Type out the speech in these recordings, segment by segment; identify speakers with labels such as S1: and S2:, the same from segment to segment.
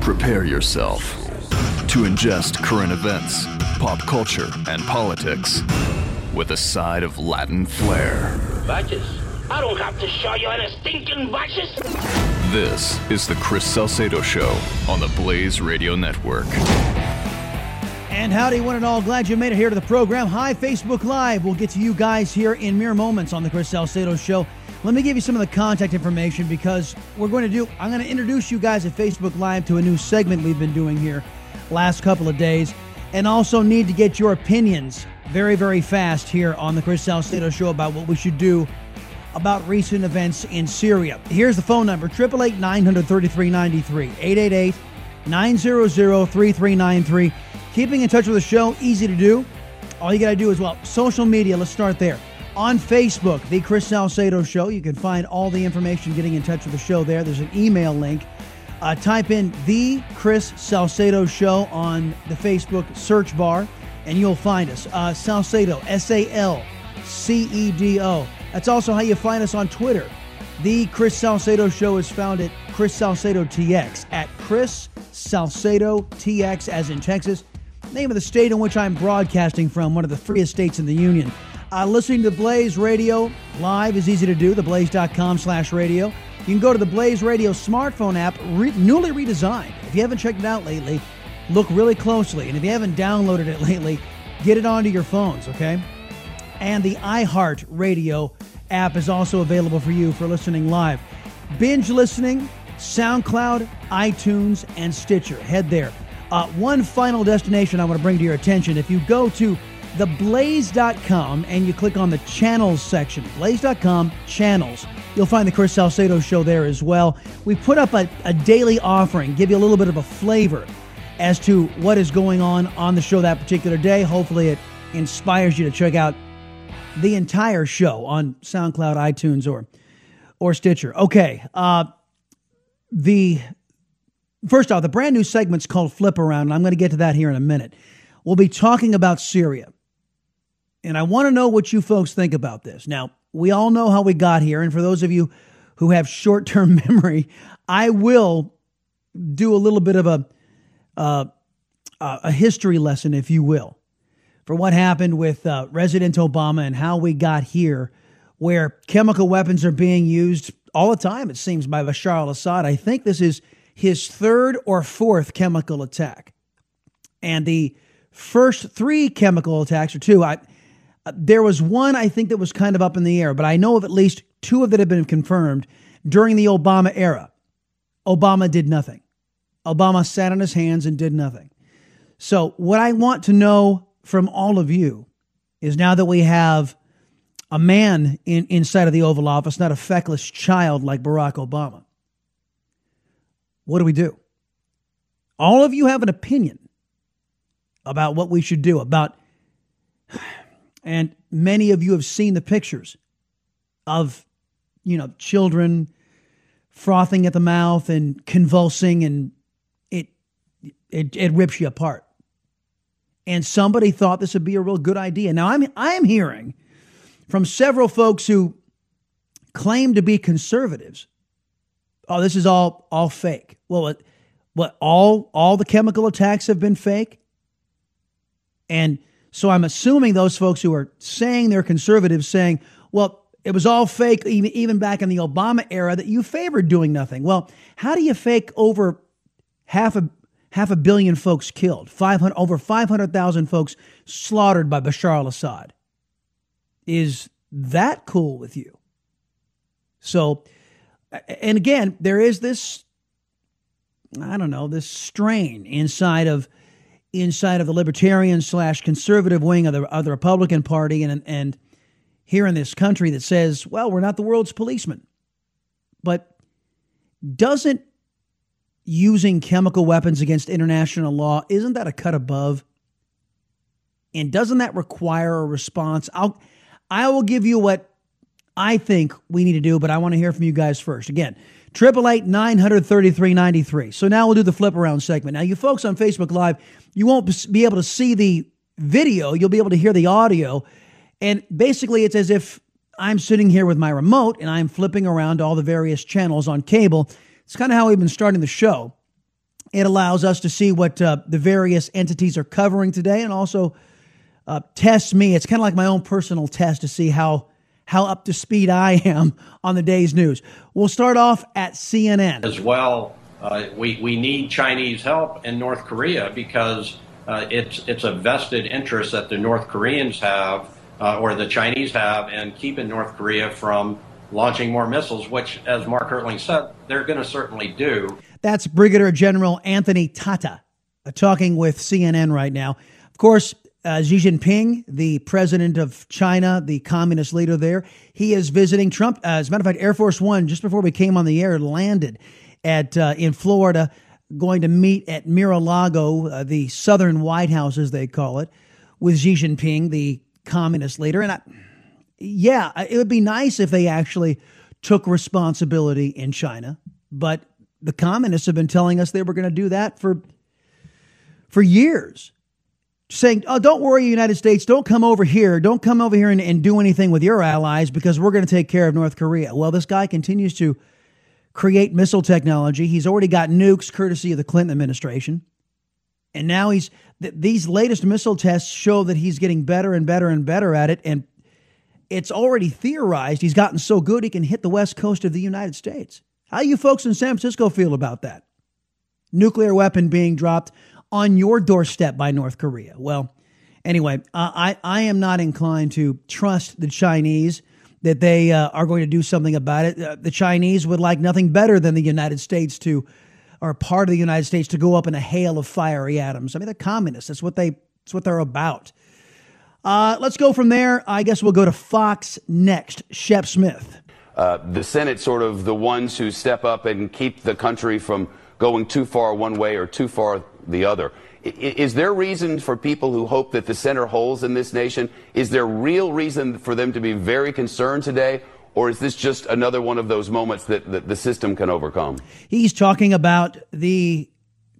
S1: Prepare yourself to ingest current events, pop culture, and politics with a side of Latin flair.
S2: Badges? I don't have to show you any stinking badges.
S1: This is the Chris Salcedo Show on the Blaze Radio Network.
S3: And howdy, one and all. Glad you made it here to the program. Hi, Facebook Live. We'll get to you guys here in mere moments on the Chris Salcedo Show. Let me give you some of the contact information because we're going to do, I'm going to introduce you guys at Facebook Live to a new segment we've been doing here last couple of days and also need to get your opinions very, very fast here on the Chris Salcedo Show about what we should do about recent events in Syria. Here's the phone number 888 933 93 888 900 3393. Keeping in touch with the show, easy to do. All you got to do is, well, social media, let's start there. On Facebook, The Chris Salcedo Show, you can find all the information getting in touch with the show there. There's an email link. Uh, type in The Chris Salcedo Show on the Facebook search bar, and you'll find us. Uh, Salcedo, S A L C E D O. That's also how you find us on Twitter. The Chris Salcedo Show is found at Chris Salcedo TX, at Chris Salcedo TX, as in Texas name of the state in which I'm broadcasting from, one of the freest states in the union. Uh, listening to Blaze Radio live is easy to do, theblaze.com slash radio. You can go to the Blaze Radio smartphone app, re- newly redesigned. If you haven't checked it out lately, look really closely. And if you haven't downloaded it lately, get it onto your phones, okay? And the iHeart Radio app is also available for you for listening live. Binge listening, SoundCloud, iTunes, and Stitcher. Head there. Uh, one final destination I want to bring to your attention. If you go to theblaze.com and you click on the channels section, blaze.com channels, you'll find the Chris Salcedo show there as well. We put up a, a daily offering, give you a little bit of a flavor as to what is going on on the show that particular day. Hopefully, it inspires you to check out the entire show on SoundCloud, iTunes, or or Stitcher. Okay, uh, the first off, the brand new segment's called Flip Around, and I'm going to get to that here in a minute. We'll be talking about Syria. And I want to know what you folks think about this. Now, we all know how we got here. And for those of you who have short term memory, I will do a little bit of a, uh, a history lesson, if you will, for what happened with uh, President Obama and how we got here, where chemical weapons are being used all the time, it seems, by Bashar al Assad. I think this is his third or fourth chemical attack. And the first three chemical attacks, or two, I, Uh, there was one I think that was kind of up in the air, but I know of at least two of that have been confirmed during the Obama era. Obama did nothing. Obama sat on his hands and did nothing. So, what I want to know from all of you is now that we have a man in, inside of the Oval Office, not a feckless child like Barack Obama, what do we do? All of you have an opinion about what we should do, about and many of you have seen the pictures of, you know, children frothing at the mouth and convulsing, and it, it, it rips you apart. And somebody thought this would be a real good idea. Now, I'm, I'm hearing from several folks who claim to be conservatives oh, this is all all fake. Well, what, all all the chemical attacks have been fake? And so I'm assuming those folks who are saying they're conservatives saying, well, it was all fake, even, even back in the Obama era, that you favored doing nothing. Well, how do you fake over half a half a billion folks killed, 500, over 500,000 folks slaughtered by Bashar al Assad? Is that cool with you? So, and again, there is this, I don't know, this strain inside of inside of the libertarian slash conservative wing of the, of the Republican Party and and here in this country that says, well, we're not the world's policeman. But doesn't using chemical weapons against international law, isn't that a cut above? And doesn't that require a response? I'll I will give you what I think we need to do, but I want to hear from you guys first. Again, triple eight nine hundred thirty three ninety three. So now we'll do the flip around segment. Now, you folks on Facebook Live, you won't be able to see the video, you'll be able to hear the audio. And basically, it's as if I'm sitting here with my remote and I'm flipping around all the various channels on cable. It's kind of how we've been starting the show. It allows us to see what uh, the various entities are covering today and also uh, tests me. It's kind of like my own personal test to see how how up to speed I am on the day's news. We'll start off at CNN.
S4: As well, uh, we, we need Chinese help in North Korea because uh, it's, it's a vested interest that the North Koreans have uh, or the Chinese have in keeping North Korea from launching more missiles, which, as Mark Hertling said, they're going to certainly do.
S3: That's Brigadier General Anthony Tata uh, talking with CNN right now. Of course, uh, Xi Jinping, the president of China, the communist leader there, he is visiting Trump. Uh, as a matter of fact, Air Force One, just before we came on the air, landed at uh, in Florida, going to meet at Mar-a-Lago, uh, the Southern White House, as they call it, with Xi Jinping, the communist leader. And I, yeah, it would be nice if they actually took responsibility in China, but the communists have been telling us they were going to do that for for years. Saying, oh, don't worry, United States, don't come over here. Don't come over here and, and do anything with your allies because we're going to take care of North Korea. Well, this guy continues to create missile technology. He's already got nukes courtesy of the Clinton administration. And now he's th- these latest missile tests show that he's getting better and better and better at it. And it's already theorized he's gotten so good he can hit the west coast of the United States. How you folks in San Francisco feel about that? Nuclear weapon being dropped on your doorstep by North Korea. Well, anyway, I, I am not inclined to trust the Chinese that they uh, are going to do something about it. Uh, the Chinese would like nothing better than the United States to or part of the United States to go up in a hail of fiery atoms. I mean, they're communists. That's what they. That's what they're about. Uh, let's go from there. I guess we'll go to Fox next. Shep Smith.
S5: Uh, the Senate sort of the ones who step up and keep the country from going too far one way or too far the other. Is there reason for people who hope that the center holds in this nation? Is there real reason for them to be very concerned today? Or is this just another one of those moments that, that the system can overcome?
S3: He's talking about the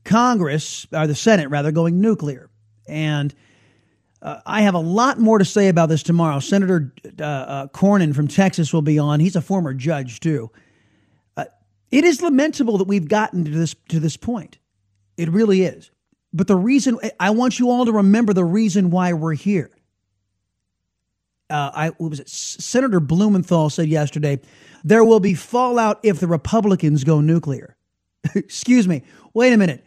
S3: Congress, or the Senate rather, going nuclear. And uh, I have a lot more to say about this tomorrow. Senator uh, uh, Cornyn from Texas will be on. He's a former judge, too. Uh, it is lamentable that we've gotten to this, to this point. It really is. But the reason, I want you all to remember the reason why we're here uh, I was it Senator Blumenthal said yesterday, there will be fallout if the Republicans go nuclear. Excuse me. Wait a minute.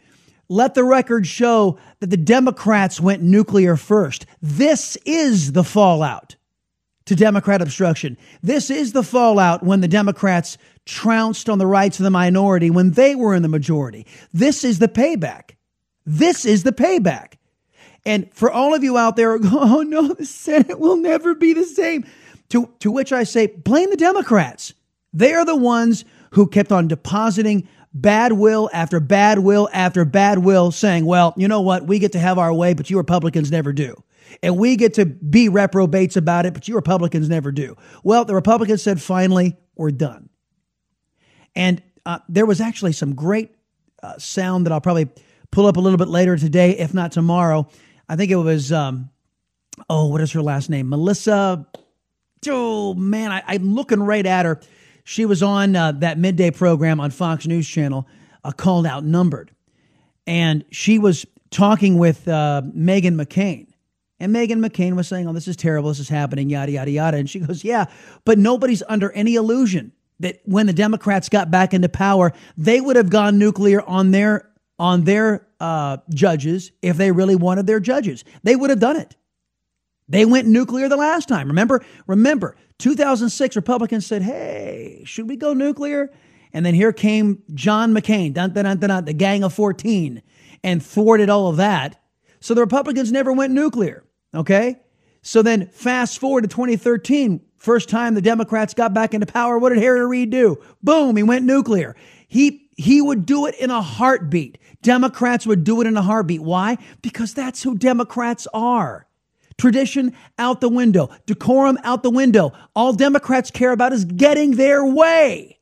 S3: Let the record show that the Democrats went nuclear first. This is the fallout to Democrat obstruction. This is the fallout when the Democrats trounced on the rights of the minority when they were in the majority. This is the payback. This is the payback. And for all of you out there, oh no, the Senate will never be the same. To, to which I say, blame the Democrats. They are the ones who kept on depositing bad will after bad will after bad will, saying, well, you know what? We get to have our way, but you Republicans never do. And we get to be reprobates about it, but you Republicans never do. Well, the Republicans said, finally, we're done. And uh, there was actually some great uh, sound that I'll probably pull up a little bit later today, if not tomorrow, I think it was, um, oh, what is her last name? Melissa. Oh, man, I, am looking right at her. She was on uh, that midday program on Fox News Channel uh, called Outnumbered. And she was talking with uh, Meghan McCain. And Meghan McCain was saying, Oh, this is terrible. This is happening, yada, yada, yada. And she goes, Yeah, but nobody's under any illusion that when the Democrats got back into power, they would have gone nuclear on their on their uh, judges if they really wanted their judges. They would have done it. They went nuclear the last time. Remember? Remember, 2006 Republicans said, "Hey, should we go nuclear?" And then here came John McCain, dun, dun, dun, dun, the Gang of 14, and thwarted all of that. So the Republicans never went nuclear. Okay? So then fast forward to 2013, first time the Democrats got back into power, what did Harry Reid do? Boom, he went nuclear. He he would do it in a heartbeat. Democrats would do it in a heartbeat. Why? Because that's who Democrats are. Tradition out the window, decorum out the window. All Democrats care about is getting their way.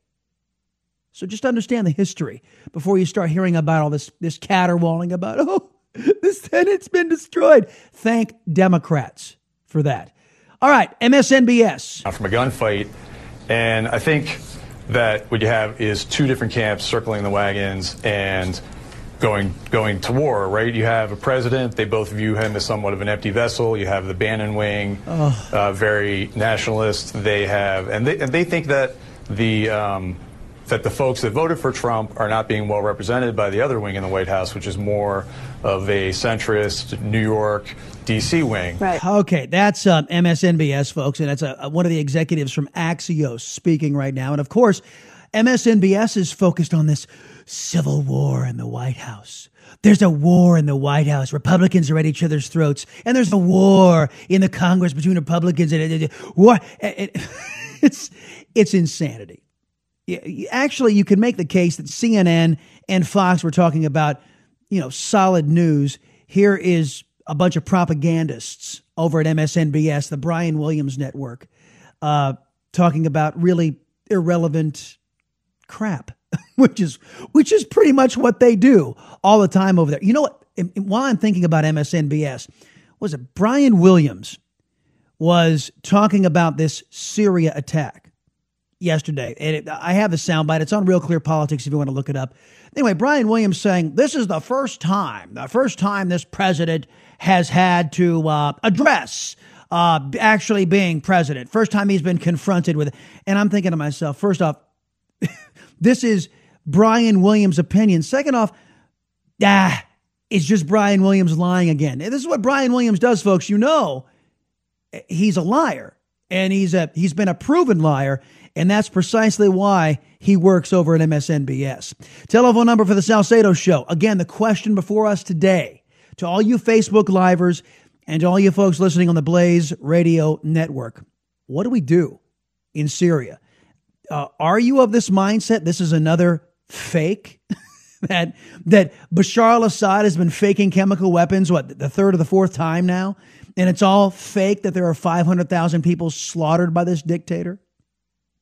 S3: So just understand the history before you start hearing about all this, this caterwauling about, oh, the Senate's been destroyed. Thank Democrats for that. All right, MSNBS.
S6: From a gunfight. And I think that what you have is two different camps circling the wagons and going going to war, right? You have a president; they both view him as somewhat of an empty vessel. You have the Bannon wing, oh. uh, very nationalist. They have, and they and they think that the um, that the folks that voted for Trump are not being well represented by the other wing in the White House, which is more of a centrist New York, D.C. wing.
S3: Right. Okay, that's um, MSNBS, folks, and that's a, one of the executives from Axios speaking right now. And of course, MSNBS is focused on this civil war in the White House. There's a war in the White House. Republicans are at each other's throats, and there's a war in the Congress between Republicans and war. It's it's insanity. Actually, you can make the case that CNN and Fox were talking about, you know, solid news. Here is a bunch of propagandists over at MSNBS, the Brian Williams Network, uh, talking about really irrelevant crap. which is which is pretty much what they do all the time over there. You know what? While I'm thinking about MSNBS, was it Brian Williams was talking about this Syria attack yesterday, and it, I have the soundbite. It's on Real Clear Politics if you want to look it up. Anyway, Brian Williams saying this is the first time, the first time this president has had to uh, address uh, actually being president. First time he's been confronted with it. And I'm thinking to myself, first off, this is Brian Williams' opinion. Second off, ah, it's just Brian Williams lying again. this is what Brian Williams does, folks. You know, he's a liar, and he's a he's been a proven liar, and that's precisely why he works over at MSNBS. Telephone number for the Salcedo Show. Again, the question before us today to all you Facebook livers and to all you folks listening on the Blaze Radio Network: What do we do in Syria? uh, are you of this mindset? This is another fake. that that Bashar al-Assad has been faking chemical weapons what the third or the fourth time now and it's all fake that there are 500,000 people slaughtered by this dictator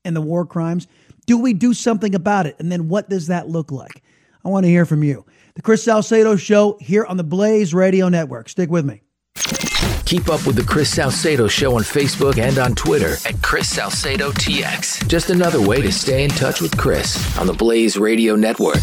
S3: and the war crimes do we do something about it? And then what does that look like? I want to hear from you. The Chris Salcedo show here on the Blaze Radio Network. Stick with me.
S7: Keep up with the Chris Salcedo Show on Facebook and on Twitter at Chris Salcedo TX. Just another way to stay in touch with Chris on the Blaze Radio Network.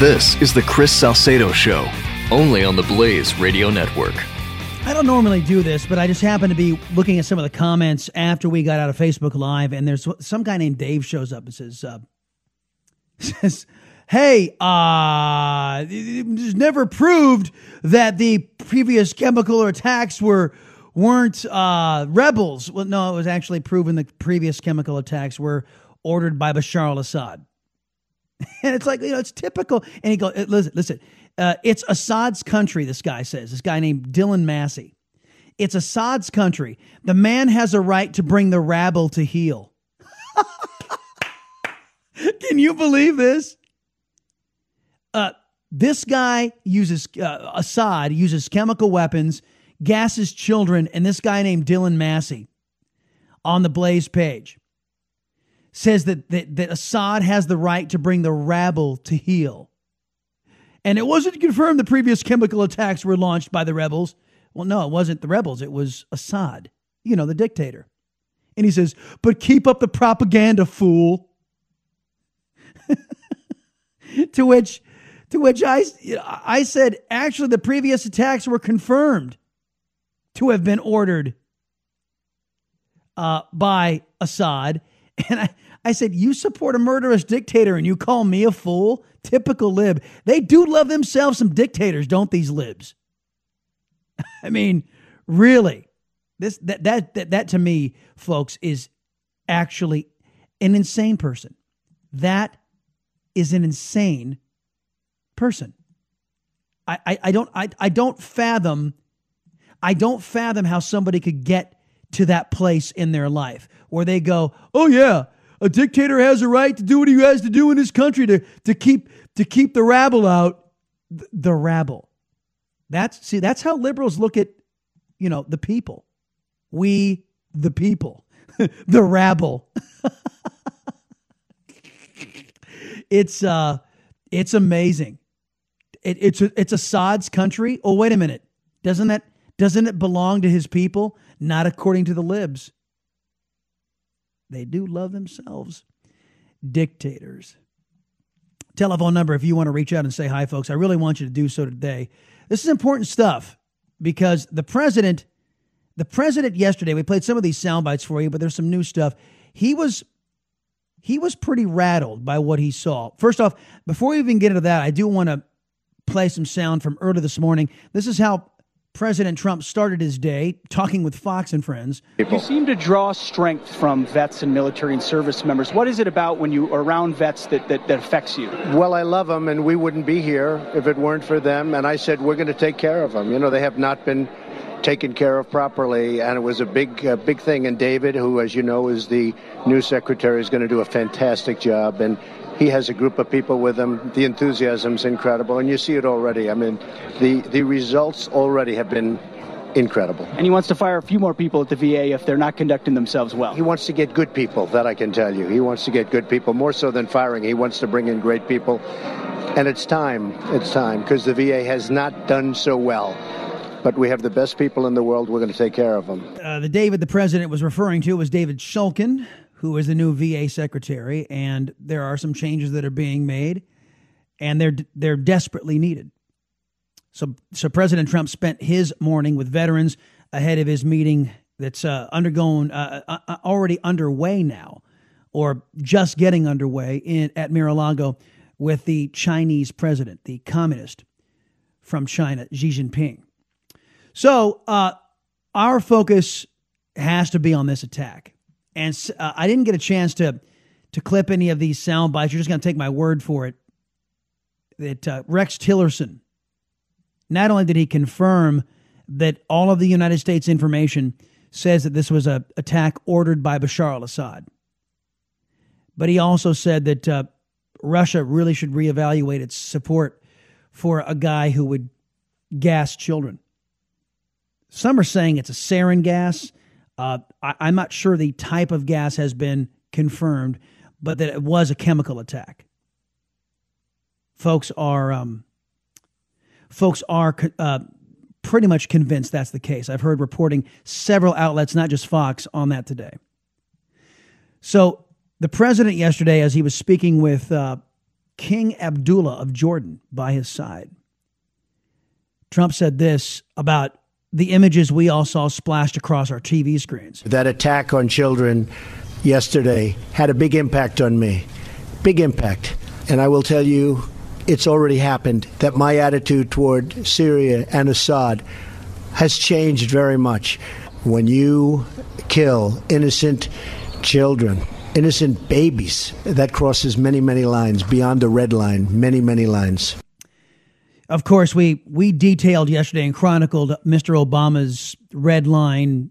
S1: This is the Chris Salcedo Show, only on the Blaze Radio Network.
S3: I don't normally do this, but I just happened to be looking at some of the comments after we got out of Facebook Live, and there's some guy named Dave shows up and says, uh, says, "Hey, uh, it's never proved that the previous chemical attacks were weren't uh, rebels. Well, no, it was actually proven the previous chemical attacks were ordered by Bashar al-Assad." And it's like, you know, it's typical. And he goes, listen, listen, uh, it's Assad's country, this guy says, this guy named Dylan Massey. It's Assad's country. The man has a right to bring the rabble to heel. Can you believe this? Uh, this guy uses, uh, Assad uses chemical weapons, gasses children, and this guy named Dylan Massey on the Blaze page says that, that, that Assad has the right to bring the rabble to heel. And it wasn't confirmed the previous chemical attacks were launched by the rebels. Well, no, it wasn't the rebels, it was Assad, you know, the dictator. And he says, but keep up the propaganda, fool. to which to which I, I said, actually, the previous attacks were confirmed to have been ordered uh, by Assad. And I, I said, You support a murderous dictator and you call me a fool? Typical lib. They do love themselves some dictators, don't these libs? I mean, really. This that, that that that to me, folks, is actually an insane person. That is an insane person. I, I, I don't I, I don't fathom I don't fathom how somebody could get to that place in their life where they go, "Oh yeah, a dictator has a right to do what he has to do in his country to to keep to keep the rabble out." The rabble. That's see, that's how liberals look at, you know, the people. We the people. the rabble. it's uh it's amazing. It, it's it's Assad's country. Oh wait a minute. Doesn't that doesn't it belong to his people? Not according to the libs. They do love themselves. Dictators. Telephone number if you want to reach out and say hi, folks. I really want you to do so today. This is important stuff because the president, the president yesterday, we played some of these sound bites for you, but there's some new stuff. He was he was pretty rattled by what he saw. First off, before we even get into that, I do want to play some sound from early this morning. This is how President Trump started his day talking with Fox and Friends.
S8: You seem to draw strength from vets and military and service members. What is it about when you are around vets that, that, that affects you?
S9: Well, I love them, and we wouldn't be here if it weren't for them. And I said, we're going to take care of them. You know, they have not been taken care of properly, and it was a big, uh, big thing. And David, who, as you know, is the new secretary, is going to do a fantastic job. And he has a group of people with him. The enthusiasm's incredible, and you see it already. I mean, the the results already have been incredible.
S8: And he wants to fire a few more people at the VA if they're not conducting themselves well.
S9: He wants to get good people, that I can tell you. He wants to get good people, more so than firing. He wants to bring in great people. And it's time. It's time, because the VA has not done so well but we have the best people in the world. We're going to take care of them.
S3: Uh, the David the president was referring to was David Shulkin, who is the new VA secretary, and there are some changes that are being made, and they're they're desperately needed. So, so President Trump spent his morning with veterans ahead of his meeting that's uh, undergoing uh, uh, uh already underway now, or just getting underway in at Mar-a-Lago with the Chinese president, the communist from China, Xi Jinping. So uh, our focus has to be on this attack, and uh, I didn't get a chance to to clip any of these sound bites. You're just going to take my word for it. That uh, Rex Tillerson, not only did he confirm that all of the United States information says that this was an attack ordered by Bashar al-Assad, but he also said that uh, Russia really should reevaluate its support for a guy who would gas children. Some are saying it's a sarin gas. Uh, I, I'm not sure the type of gas has been confirmed, but that it was a chemical attack. Folks are um, folks are uh, pretty much convinced that's the case. I've heard reporting several outlets, not just Fox, on that today. So the president yesterday, as he was speaking with uh, King Abdullah of Jordan by his side, Trump said this about the images we all saw splashed across our TV screens.
S9: That attack on children yesterday had a big impact on me. Big impact. And I will tell you, it's already happened that my attitude toward Syria and Assad has changed very much. When you kill innocent children, innocent babies. That crosses many, many lines beyond the red line, many, many lines.
S3: Of course, we, we detailed yesterday and chronicled Mr. Obama's red line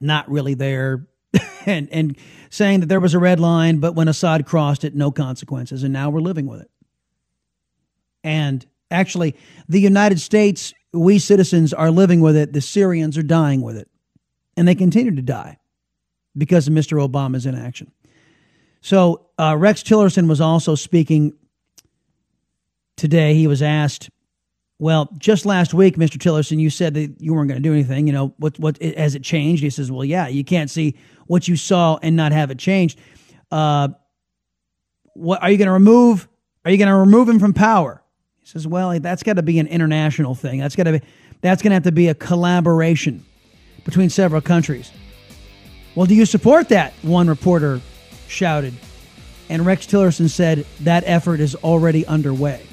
S3: not really there and, and saying that there was a red line, but when Assad crossed it, no consequences. And now we're living with it. And actually, the United States, we citizens are living with it. The Syrians are dying with it. And they continue to die because of Mr. Obama's inaction. So, uh, Rex Tillerson was also speaking today. He was asked, well, just last week, Mr. Tillerson, you said that you weren't going to do anything. You know, what, what, has it changed? He says, well, yeah, you can't see what you saw and not have it changed. Uh, what are you going to remove? Are you going to remove him from power? He says, well, that's got to be an international thing. That's got to be, that's going to have to be a collaboration between several countries. Well, do you support that? One reporter shouted. And Rex Tillerson said that effort is already underway.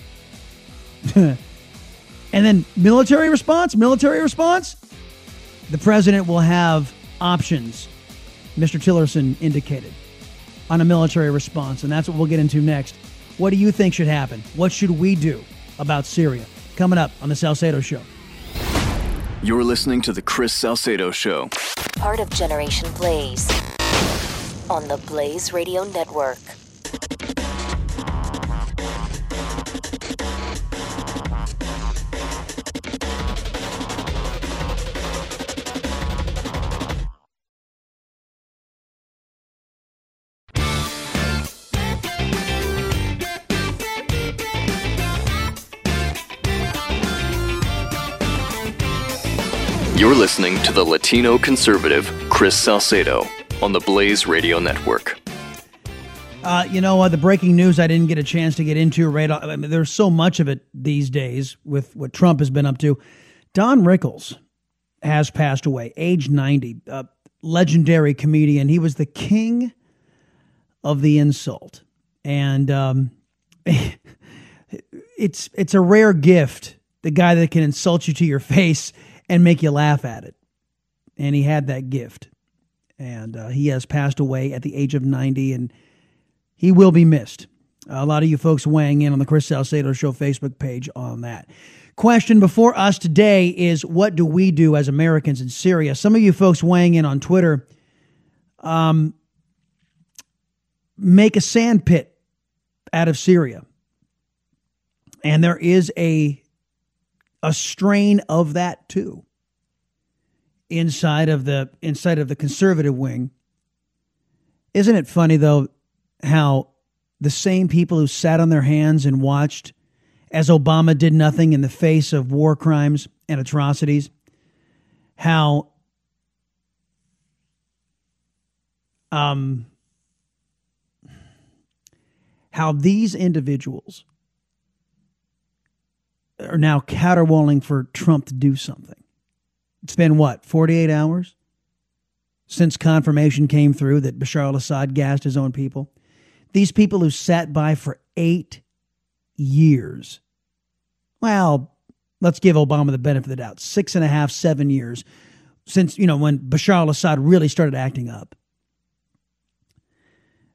S3: And then military response, military response. The president will have options, Mr. Tillerson indicated, on a military response. And that's what we'll get into next. What do you think should happen? What should we do about Syria? Coming up on the Salcedo Show.
S1: You're listening to the Chris Salcedo Show.
S10: Part of Generation Blaze on the Blaze Radio Network.
S1: Listening to the Latino conservative Chris Salcedo on the Blaze Radio Network.
S3: Uh, you know, uh, the breaking news I didn't get a chance to get into right. I mean, there's so much of it these days with what Trump has been up to. Don Rickles has passed away, age 90, a legendary comedian. He was the king of the insult, and um, it's it's a rare gift. The guy that can insult you to your face and make you laugh at it. And he had that gift. And uh, he has passed away at the age of 90, and he will be missed. A lot of you folks weighing in on the Chris Salcedo Show Facebook page on that. Question before us today is what do we do as Americans in Syria? Some of you folks weighing in on Twitter um, make a sand pit out of Syria. And there is a a strain of that too inside of the inside of the conservative wing. Isn't it funny though how the same people who sat on their hands and watched as Obama did nothing in the face of war crimes and atrocities, how um how these individuals are now caterwauling for Trump to do something. It's been what, 48 hours since confirmation came through that Bashar al Assad gassed his own people? These people who sat by for eight years. Well, let's give Obama the benefit of the doubt. Six and a half, seven years since, you know, when Bashar al Assad really started acting up.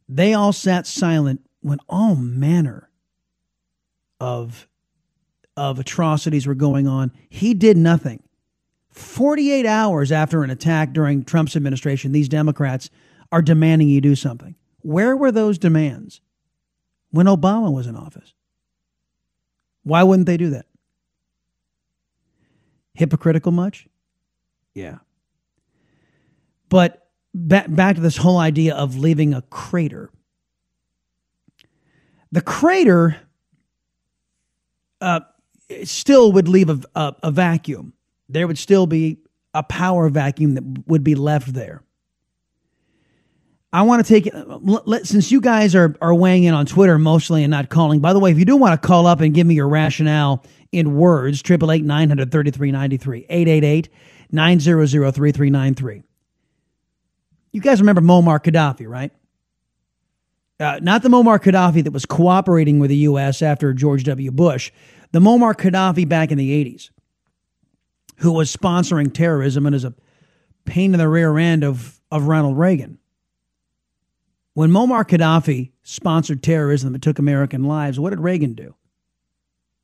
S3: They all sat silent when all manner of of atrocities were going on. He did nothing. 48 hours after an attack during Trump's administration, these Democrats are demanding you do something. Where were those demands when Obama was in office? Why wouldn't they do that? Hypocritical much? Yeah. But back, back to this whole idea of leaving a crater. The crater uh, still would leave a, a, a vacuum. There would still be a power vacuum that would be left there. I want to take it since you guys are, are weighing in on Twitter mostly and not calling. By the way, if you do want to call up and give me your rationale in words, 888 933 93, 888 900 3393. You guys remember Muammar Gaddafi, right? Uh, not the Muammar Gaddafi that was cooperating with the U.S. after George W. Bush, the Muammar Gaddafi back in the 80s, who was sponsoring terrorism and is a pain in the rear end of, of Ronald Reagan. When Muammar Gaddafi sponsored terrorism that took American lives, what did Reagan do?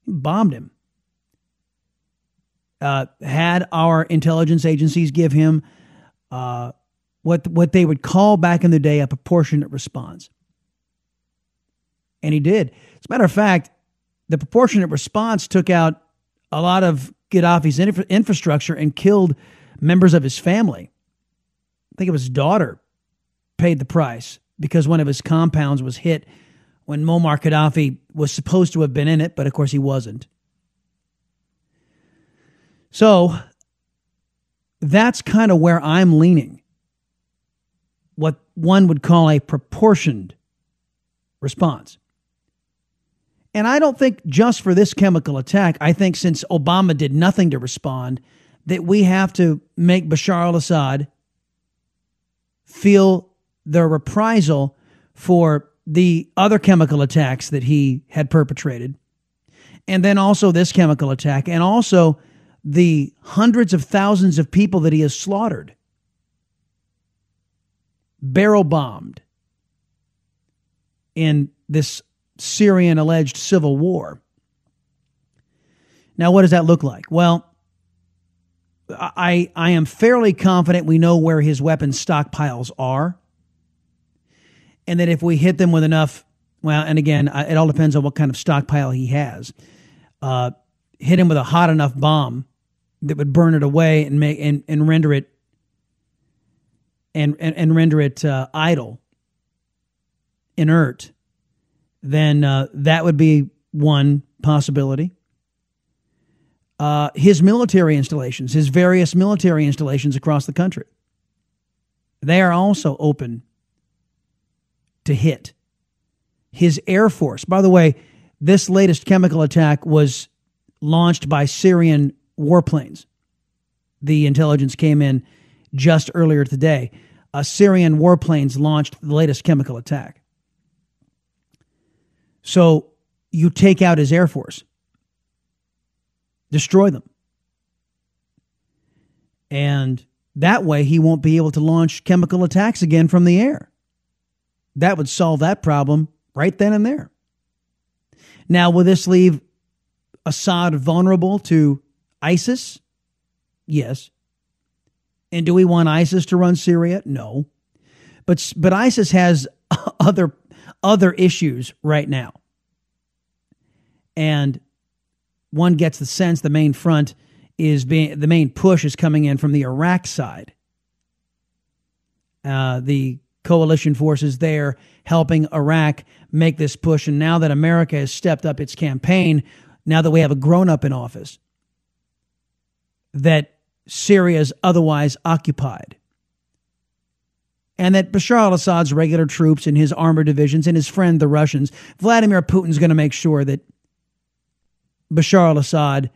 S3: He bombed him. Uh, had our intelligence agencies give him uh, what what they would call back in the day a proportionate response, and he did. As a matter of fact, the proportionate response took out a lot of Gaddafi's infra- infrastructure and killed members of his family. I think it was his daughter paid the price because one of his compounds was hit when Muammar Gaddafi was supposed to have been in it, but of course he wasn't. So that's kind of where I'm leaning. What one would call a proportioned response. And I don't think just for this chemical attack, I think since Obama did nothing to respond, that we have to make Bashar al Assad feel the reprisal for the other chemical attacks that he had perpetrated, and then also this chemical attack, and also the hundreds of thousands of people that he has slaughtered, barrel bombed in this Syrian alleged civil war. Now, what does that look like? Well, I, I am fairly confident we know where his weapon stockpiles are. And that if we hit them with enough, well, and again, it all depends on what kind of stockpile he has. Uh, hit him with a hot enough bomb that would burn it away and make and, and render it and and, and render it uh, idle, inert then uh, that would be one possibility. Uh, his military installations, his various military installations across the country, they are also open to hit. His Air Force, by the way, this latest chemical attack was launched by Syrian warplanes. The intelligence came in just earlier today. Uh, Syrian warplanes launched the latest chemical attack. So you take out his Air Force, destroy them. And that way he won't be able to launch chemical attacks again from the air. That would solve that problem right then and there. Now, will this leave Assad vulnerable to ISIS? Yes. And do we want ISIS to run Syria? No. But but ISIS has other other issues right now. And one gets the sense the main front is being the main push is coming in from the Iraq side. Uh, the coalition forces there helping Iraq make this push. And now that America has stepped up its campaign, now that we have a grown up in office, that Syria is otherwise occupied and that Bashar al Assad's regular troops and his armored divisions and his friend, the Russians, Vladimir Putin's going to make sure that Bashar al Assad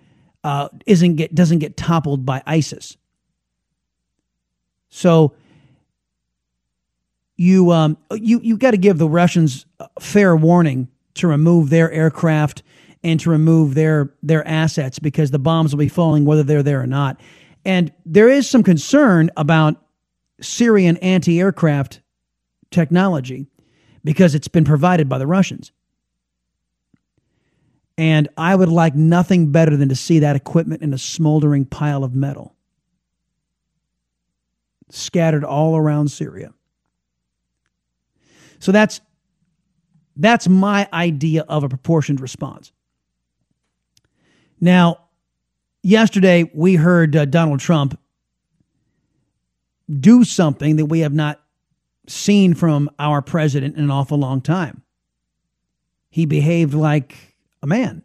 S3: uh, isn't get, doesn't get toppled by ISIS. So you um, you you got to give the Russians fair warning to remove their aircraft and to remove their their assets because the bombs will be falling whether they're there or not. And there is some concern about Syrian anti aircraft technology because it's been provided by the Russians. And I would like nothing better than to see that equipment in a smoldering pile of metal scattered all around Syria. So that's that's my idea of a proportioned response. Now, yesterday we heard uh, Donald Trump do something that we have not seen from our president in an awful long time. He behaved like a man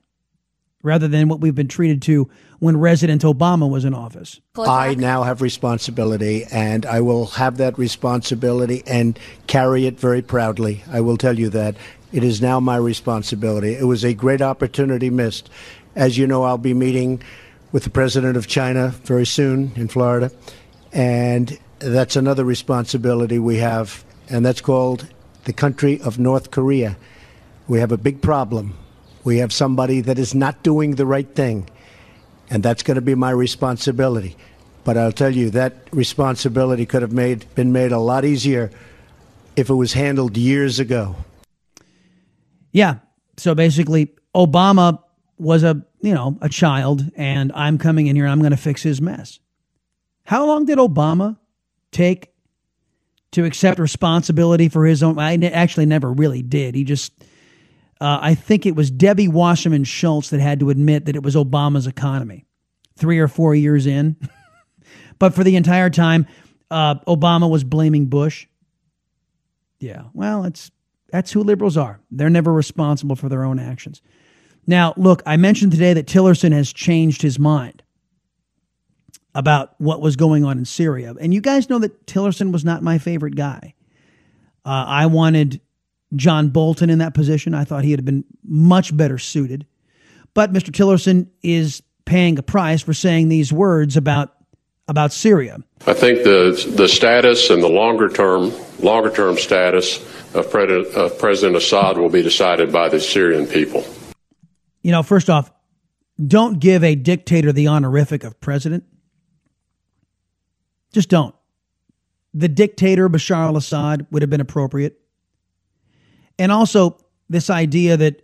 S3: rather than what we've been treated to when President Obama was in office.
S9: I now have responsibility, and I will have that responsibility and carry it very proudly. I will tell you that. It is now my responsibility. It was a great opportunity missed. As you know, I'll be meeting with the president of China very soon in Florida, and that's another responsibility we have, and that's called the country of North Korea. We have a big problem. We have somebody that is not doing the right thing, and that's going to be my responsibility. But I'll tell you that responsibility could have made been made a lot easier if it was handled years ago.
S3: Yeah. So basically, Obama was a you know a child, and I'm coming in here and I'm going to fix his mess. How long did Obama take to accept responsibility for his own? I actually never really did. He just, uh, I think it was Debbie Wasserman Schultz that had to admit that it was Obama's economy, three or four years in. but for the entire time, uh, Obama was blaming Bush. Yeah, well, it's that's who liberals are. They're never responsible for their own actions. Now, look, I mentioned today that Tillerson has changed his mind about what was going on in Syria. And you guys know that Tillerson was not my favorite guy. Uh, I wanted John Bolton in that position. I thought he had been much better suited. But Mr. Tillerson is paying a price for saying these words about about Syria.
S11: I think the the status and the longer term longer term status of, of President Assad will be decided by the Syrian people.
S3: You know, first off, don't give a dictator the honorific of president. Just don't. The dictator Bashar al Assad would have been appropriate. And also, this idea that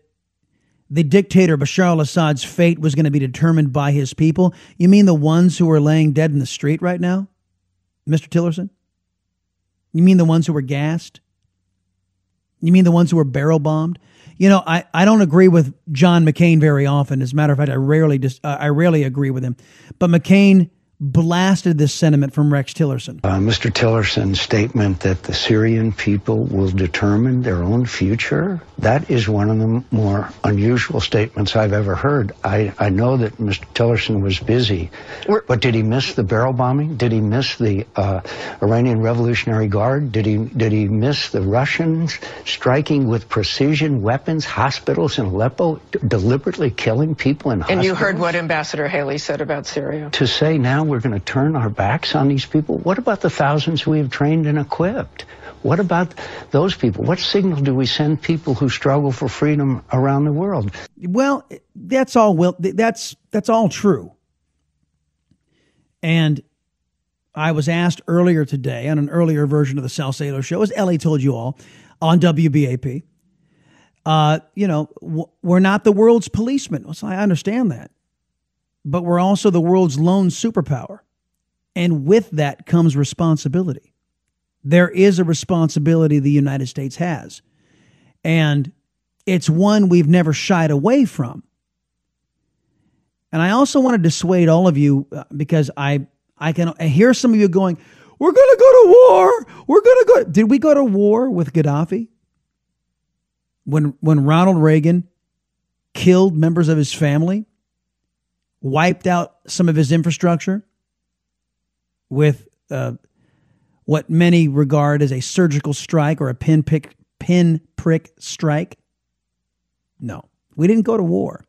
S3: the dictator Bashar al Assad's fate was going to be determined by his people. You mean the ones who are laying dead in the street right now, Mr. Tillerson? You mean the ones who were gassed? You mean the ones who were barrel bombed? You know, I, I don't agree with John McCain very often. As a matter of fact, I rarely dis, uh, I rarely agree with him. But McCain blasted this sentiment from Rex Tillerson.
S12: Uh, Mr. Tillerson's statement that the Syrian people will determine their own future, that is one of the more unusual statements I've ever heard. I, I know that Mr. Tillerson was busy, We're, but did he miss the barrel bombing? Did he miss the uh, Iranian Revolutionary Guard? Did he, did he miss the Russians striking with precision weapons hospitals in Aleppo, d- deliberately killing people in and
S13: hospitals? And you heard what Ambassador Haley said about Syria.
S12: To say now we're going to turn our backs on these people? What about the thousands we have trained and equipped? What about those people? What signal do we send people who struggle for freedom around the world?
S3: Well, that's all well that's that's all true. And I was asked earlier today on an earlier version of the Salcedo show, as Ellie told you all, on WBAP. Uh, you know, we're not the world's policemen. So I understand that but we're also the world's lone superpower. And with that comes responsibility. There is a responsibility the United States has. And it's one we've never shied away from. And I also want to dissuade all of you uh, because I I can I hear some of you going, "We're going to go to war. We're going to go." Did we go to war with Gaddafi? When when Ronald Reagan killed members of his family, wiped out some of his infrastructure with uh, what many regard as a surgical strike or a pin pick pin prick strike. No, we didn't go to war.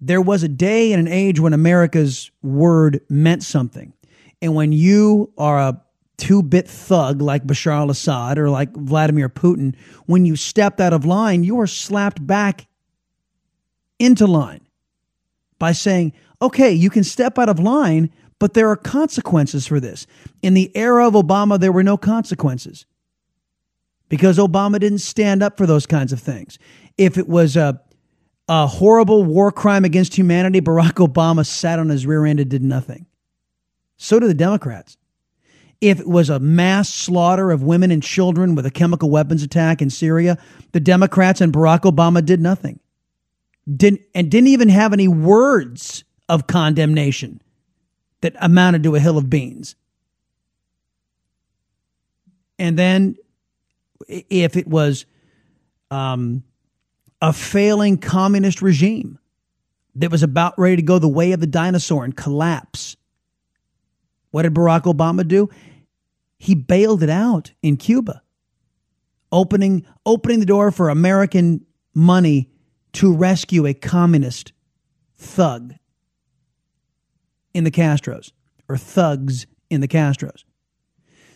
S3: There was a day and an age when America's word meant something. And when you are a two bit thug like Bashar al Assad or like Vladimir Putin, when you stepped out of line, you are slapped back into line by saying, okay, you can step out of line, but there are consequences for this. In the era of Obama, there were no consequences because Obama didn't stand up for those kinds of things. If it was a, a horrible war crime against humanity, Barack Obama sat on his rear end and did nothing. So did the Democrats. If it was a mass slaughter of women and children with a chemical weapons attack in Syria, the Democrats and Barack Obama did nothing didn't and didn't even have any words of condemnation that amounted to a hill of beans. And then if it was um, a failing communist regime that was about ready to go the way of the dinosaur and collapse, what did Barack Obama do? He bailed it out in Cuba, opening opening the door for American money to rescue a communist thug in the Castros or thugs in the Castros.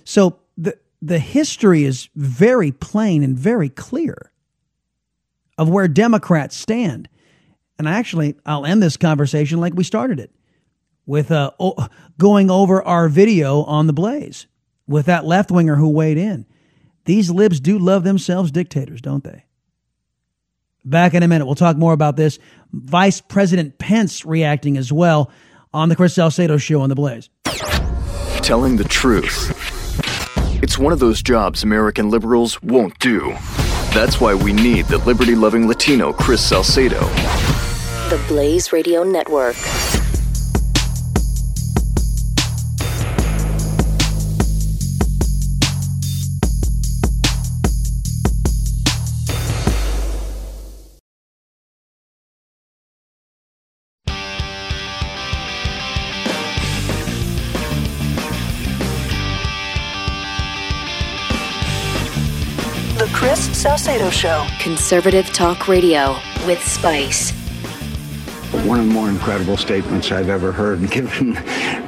S3: So the the history is very plain and very clear of where Democrats stand. And actually, I'll end this conversation like we started it with uh, going over our video on the Blaze with that left winger who weighed in. These libs do love themselves dictators, don't they? Back in a minute. We'll talk more about this. Vice President Pence reacting as well on the Chris Salcedo show on The Blaze.
S1: Telling the truth. It's one of those jobs American liberals won't do. That's why we need the liberty loving Latino Chris Salcedo.
S10: The Blaze Radio Network.
S14: Chris Salcedo Show.
S10: Conservative Talk Radio with Spice.
S12: One of the more incredible statements I've ever heard, given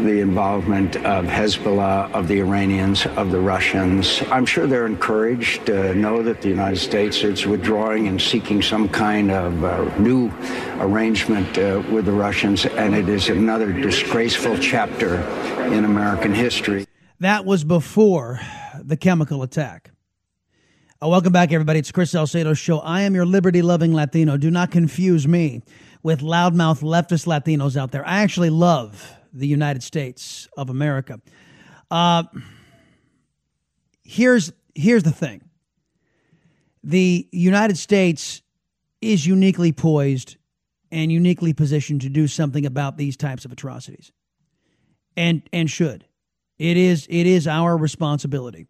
S12: the involvement of Hezbollah, of the Iranians, of the Russians. I'm sure they're encouraged to know that the United States is withdrawing and seeking some kind of uh, new arrangement uh, with the Russians, and it is another disgraceful chapter in American history.
S3: That was before the chemical attack. Uh, welcome back, everybody. It's Chris Salcedo Show. I am your liberty loving Latino. Do not confuse me with loudmouth leftist Latinos out there. I actually love the United States of America. Uh, here's here's the thing. The United States is uniquely poised and uniquely positioned to do something about these types of atrocities. And and should. It is it is our responsibility.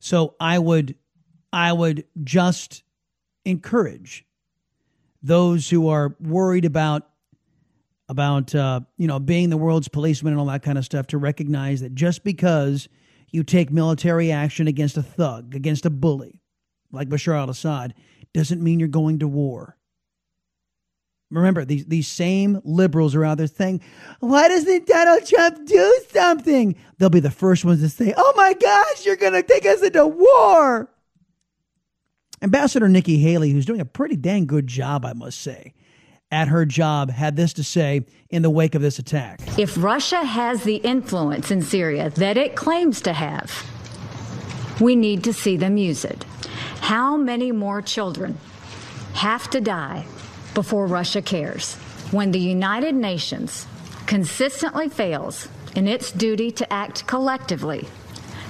S3: So I would I would just encourage those who are worried about about uh, you know being the world's policeman and all that kind of stuff to recognize that just because you take military action against a thug, against a bully like Bashar al-Assad, doesn't mean you're going to war. Remember, these these same liberals are out there saying, "Why doesn't Donald Trump do something?" They'll be the first ones to say, "Oh my gosh, you're going to take us into war." Ambassador Nikki Haley, who's doing a pretty dang good job, I must say, at her job, had this to say in the wake of this attack.
S15: If Russia has the influence in Syria that it claims to have, we need to see them use it. How many more children have to die before Russia cares? When the United Nations consistently fails in its duty to act collectively,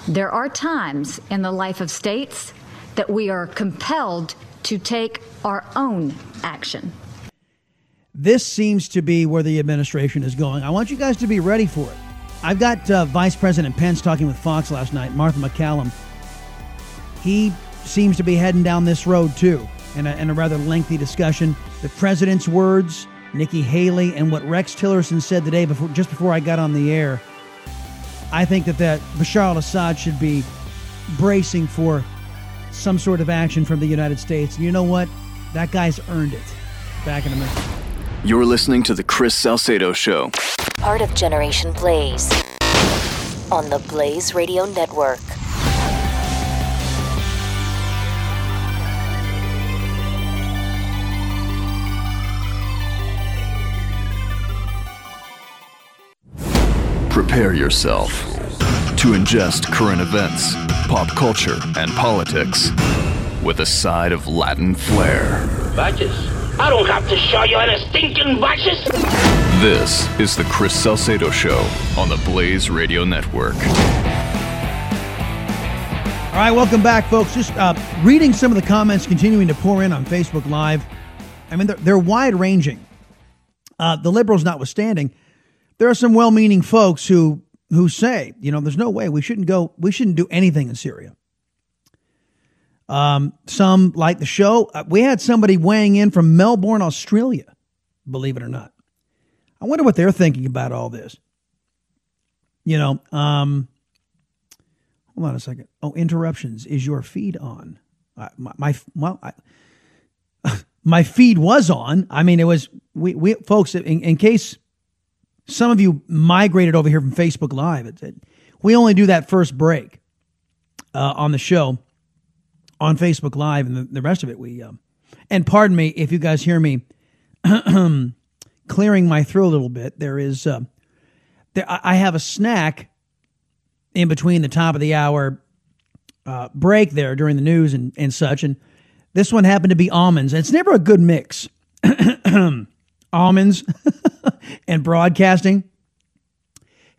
S15: there are times in the life of states that we are compelled to take our own action.
S3: This seems to be where the administration is going. I want you guys to be ready for it. I've got uh, Vice President Pence talking with Fox last night, Martha MacCallum. He seems to be heading down this road too, in a, in a rather lengthy discussion. The president's words, Nikki Haley, and what Rex Tillerson said today, before just before I got on the air. I think that that Bashar al-Assad should be bracing for some sort of action from the United States. And you know what? That guy's earned it. Back in a minute.
S1: You're listening to The Chris Salcedo Show.
S10: Part of Generation Blaze on the Blaze Radio Network.
S1: Prepare yourself to ingest current events, pop culture, and politics with a side of Latin flair.
S2: Badges? I don't have to show you any stinking badges.
S1: This is The Chris Salcedo Show on the Blaze Radio Network.
S3: All right, welcome back, folks. Just uh, reading some of the comments continuing to pour in on Facebook Live. I mean, they're, they're wide ranging. Uh, the liberals notwithstanding, there are some well meaning folks who who say, you know, there's no way we shouldn't go, we shouldn't do anything in Syria. Um, some like the show. Uh, we had somebody weighing in from Melbourne, Australia, believe it or not. I wonder what they're thinking about all this. You know, um, hold on a second. Oh, interruptions. Is your feed on? Uh, my, my, well, I, my feed was on. I mean, it was, we, we folks, in, in case some of you migrated over here from Facebook Live. It, it, we only do that first break uh, on the show on Facebook Live, and the, the rest of it we. Um, and pardon me if you guys hear me clearing my throat a little bit. There is, uh, there I have a snack in between the top of the hour uh, break there during the news and, and such. And this one happened to be almonds. And it's never a good mix. almonds and broadcasting.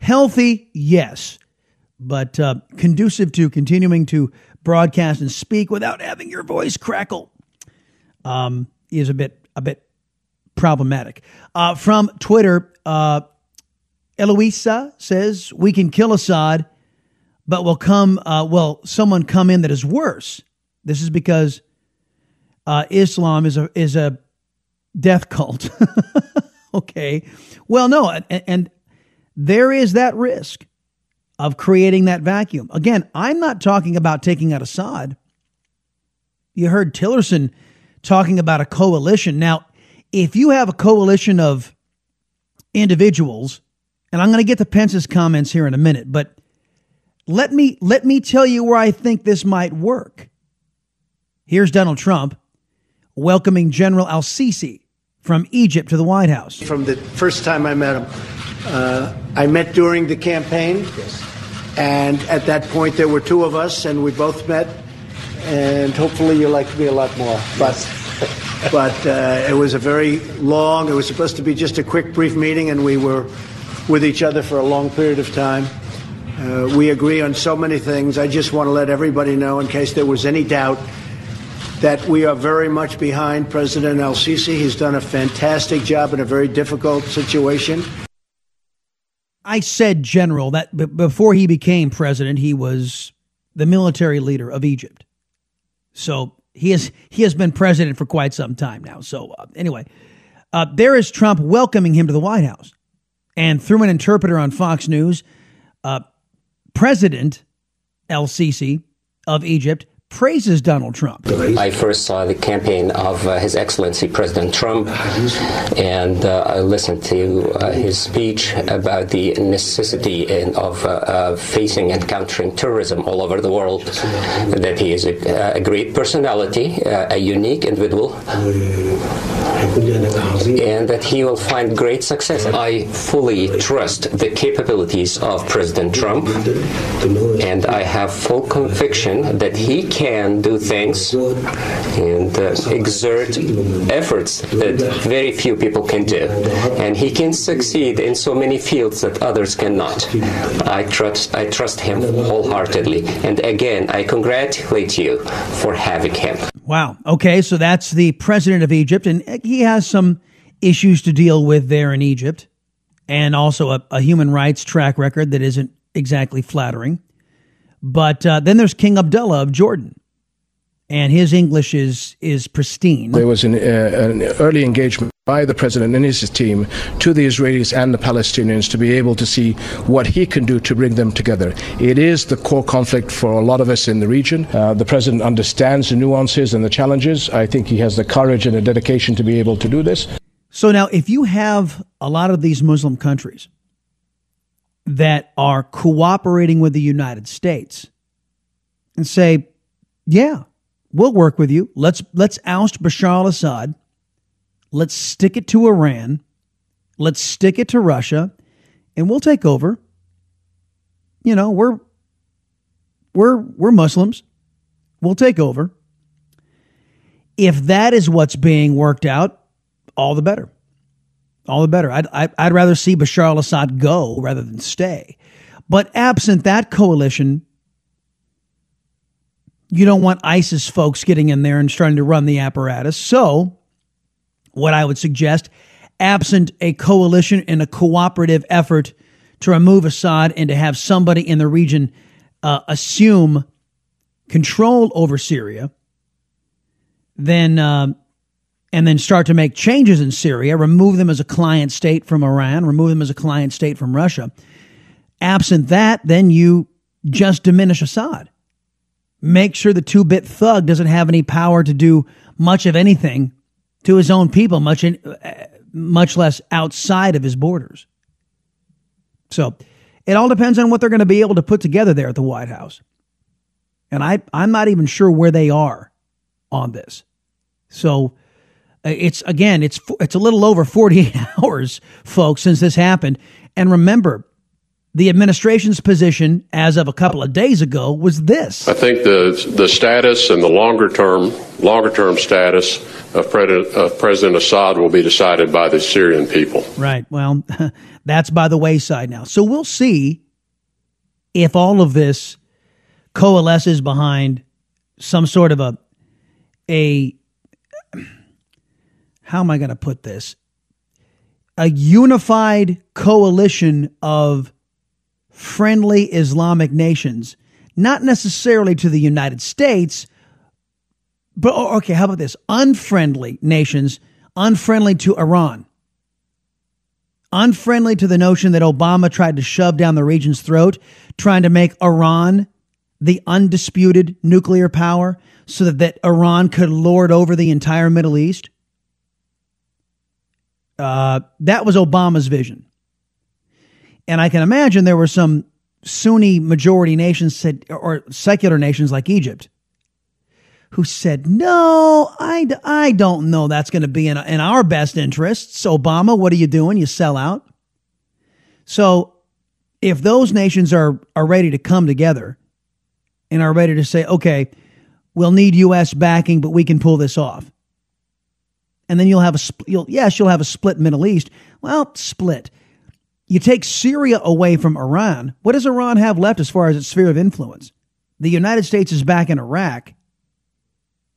S3: Healthy, yes, but uh, conducive to continuing to broadcast and speak without having your voice crackle um, is a bit a bit problematic. Uh, from Twitter, uh, Eloisa says we can kill Assad, but will come uh, will someone come in that is worse. This is because uh, Islam is a is a death cult. okay, well, no, and, and there is that risk of creating that vacuum. Again, I'm not talking about taking out Assad. You heard Tillerson talking about a coalition. Now, if you have a coalition of individuals, and I'm going to get to Pence's comments here in a minute, but let me let me tell you where I think this might work. Here's Donald Trump welcoming General Al Sisi from Egypt to the White House.
S9: From the first time I met him, uh, I met during the campaign, and at that point there were two of us, and we both met. And hopefully you like me a lot more, but but uh, it was a very long. It was supposed to be just a quick, brief meeting, and we were with each other for a long period of time. Uh, we agree on so many things. I just want to let everybody know, in case there was any doubt, that we are very much behind President El Sisi. He's done a fantastic job in a very difficult situation.
S3: I said general that b- before he became president, he was the military leader of Egypt. So he has he has been president for quite some time now. So uh, anyway, uh, there is Trump welcoming him to the White House, and through an interpreter on Fox News, uh, President El Sisi of Egypt praises Donald Trump.
S16: I first saw the campaign of uh, His Excellency President Trump, and uh, I listened to uh, his speech about the necessity in, of uh, facing and countering terrorism all over the world. That he is a, a great personality, uh, a unique individual, and that he will find great success. I fully trust the capabilities of President Trump, and I have full conviction that he can do things and uh, exert efforts that very few people can do. And he can succeed in so many fields that others cannot. I trust, I trust him wholeheartedly. And again, I congratulate you for having him.
S3: Wow. Okay, so that's the president of Egypt, and he has some issues to deal with there in Egypt, and also a, a human rights track record that isn't exactly flattering. But uh, then there's King Abdullah of Jordan, and his English is is pristine.
S17: There was an, uh, an early engagement by the president and his team to the Israelis and the Palestinians to be able to see what he can do to bring them together. It is the core conflict for a lot of us in the region. Uh, the president understands the nuances and the challenges. I think he has the courage and the dedication to be able to do this.
S3: So now, if you have a lot of these Muslim countries that are cooperating with the United States and say, yeah, we'll work with you. Let's let's oust Bashar al-Assad. Let's stick it to Iran. Let's stick it to Russia and we'll take over. You know, we're we're we're Muslims. We'll take over. If that is what's being worked out, all the better. All the better. I'd, I'd rather see Bashar al Assad go rather than stay. But absent that coalition, you don't want ISIS folks getting in there and starting to run the apparatus. So, what I would suggest, absent a coalition and a cooperative effort to remove Assad and to have somebody in the region uh, assume control over Syria, then um, and then start to make changes in Syria, remove them as a client state from Iran, remove them as a client state from Russia. Absent that, then you just diminish Assad. Make sure the two bit thug doesn't have any power to do much of anything to his own people, much, in, uh, much less outside of his borders. So it all depends on what they're going to be able to put together there at the White House. And I, I'm not even sure where they are on this. So Uh, it's again, it's it's a little over 48 hours, folks, since this happened. And remember, the administration's position as of a couple of days ago was this.
S11: I think the the status and the longer term longer term status of, President, of President Assad will be decided by the Syrian people.
S3: Right. Well, that's by the wayside now. So we'll see if all of this coalesces behind some sort of a a how am I going to put this? A unified coalition of friendly Islamic nations, not necessarily to the United States, but oh, okay, how about this? Unfriendly nations, unfriendly to Iran, unfriendly to the notion that Obama tried to shove down the region's throat, trying to make Iran the undisputed nuclear power so that, that Iran could lord over the entire Middle East. Uh, that was Obama's vision. And I can imagine there were some Sunni majority nations said, or secular nations like Egypt who said, no, I, I don't know that's going to be in, in our best interests. Obama, what are you doing? You sell out. So if those nations are, are ready to come together and are ready to say, okay, we'll need U.S. backing, but we can pull this off. And then you'll have a, you'll, yes, you'll have a split Middle East. Well, split. You take Syria away from Iran. What does Iran have left as far as its sphere of influence? The United States is back in Iraq.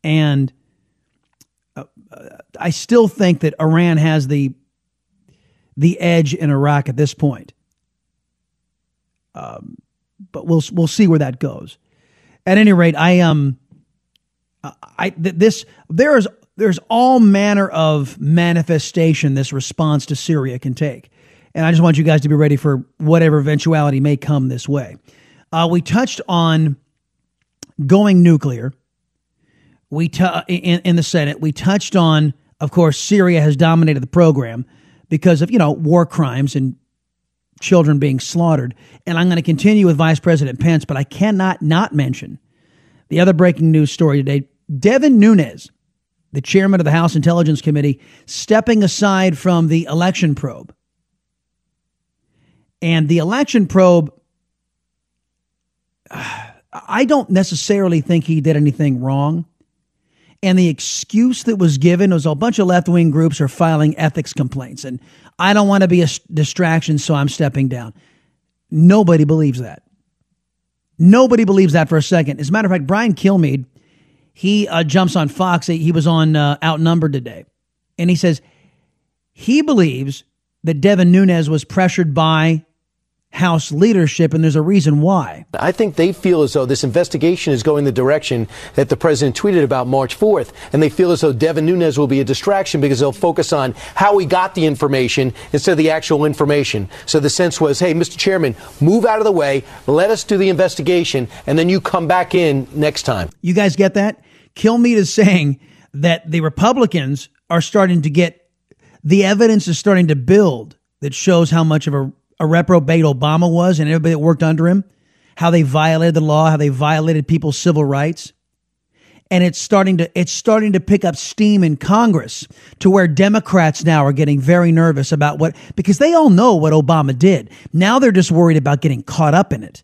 S3: And uh, I still think that Iran has the the edge in Iraq at this point. Um, but we'll we'll see where that goes. At any rate, I um, I this there's there's all manner of manifestation this response to Syria can take. And I just want you guys to be ready for whatever eventuality may come this way. Uh, we touched on going nuclear. We t- in, in the Senate. We touched on, of course, Syria has dominated the program because of you know war crimes and children being slaughtered. And I'm going to continue with Vice President Pence, but I cannot not mention the other breaking news story today. Devin Nunes, the chairman of the House Intelligence Committee, stepping aside from the election probe and the election probe, I don't necessarily think he did anything wrong. And the excuse that was given was a bunch of left wing groups are filing ethics complaints. And I don't want to be a distraction, so I'm stepping down. Nobody believes that. Nobody believes that for a second. As a matter of fact, Brian Kilmeade, he uh, jumps on Fox. He was on uh, Outnumbered today. And he says he believes that Devin Nunes was pressured by House leadership, and there's a reason why.
S18: I think they feel as though this investigation is going the direction that the president tweeted about March 4th, and they feel as though Devin Nunes will be a distraction because they'll focus on how he got the information instead of the actual information. So the sense was, hey, Mr. Chairman, move out of the way, let us do the investigation, and then you come back in next time.
S3: You guys get that? Kilmeade is saying that the Republicans are starting to get the evidence is starting to build that shows how much of a a reprobate Obama was and everybody that worked under him, how they violated the law, how they violated people's civil rights. And it's starting to it's starting to pick up steam in Congress to where Democrats now are getting very nervous about what because they all know what Obama did. Now they're just worried about getting caught up in it.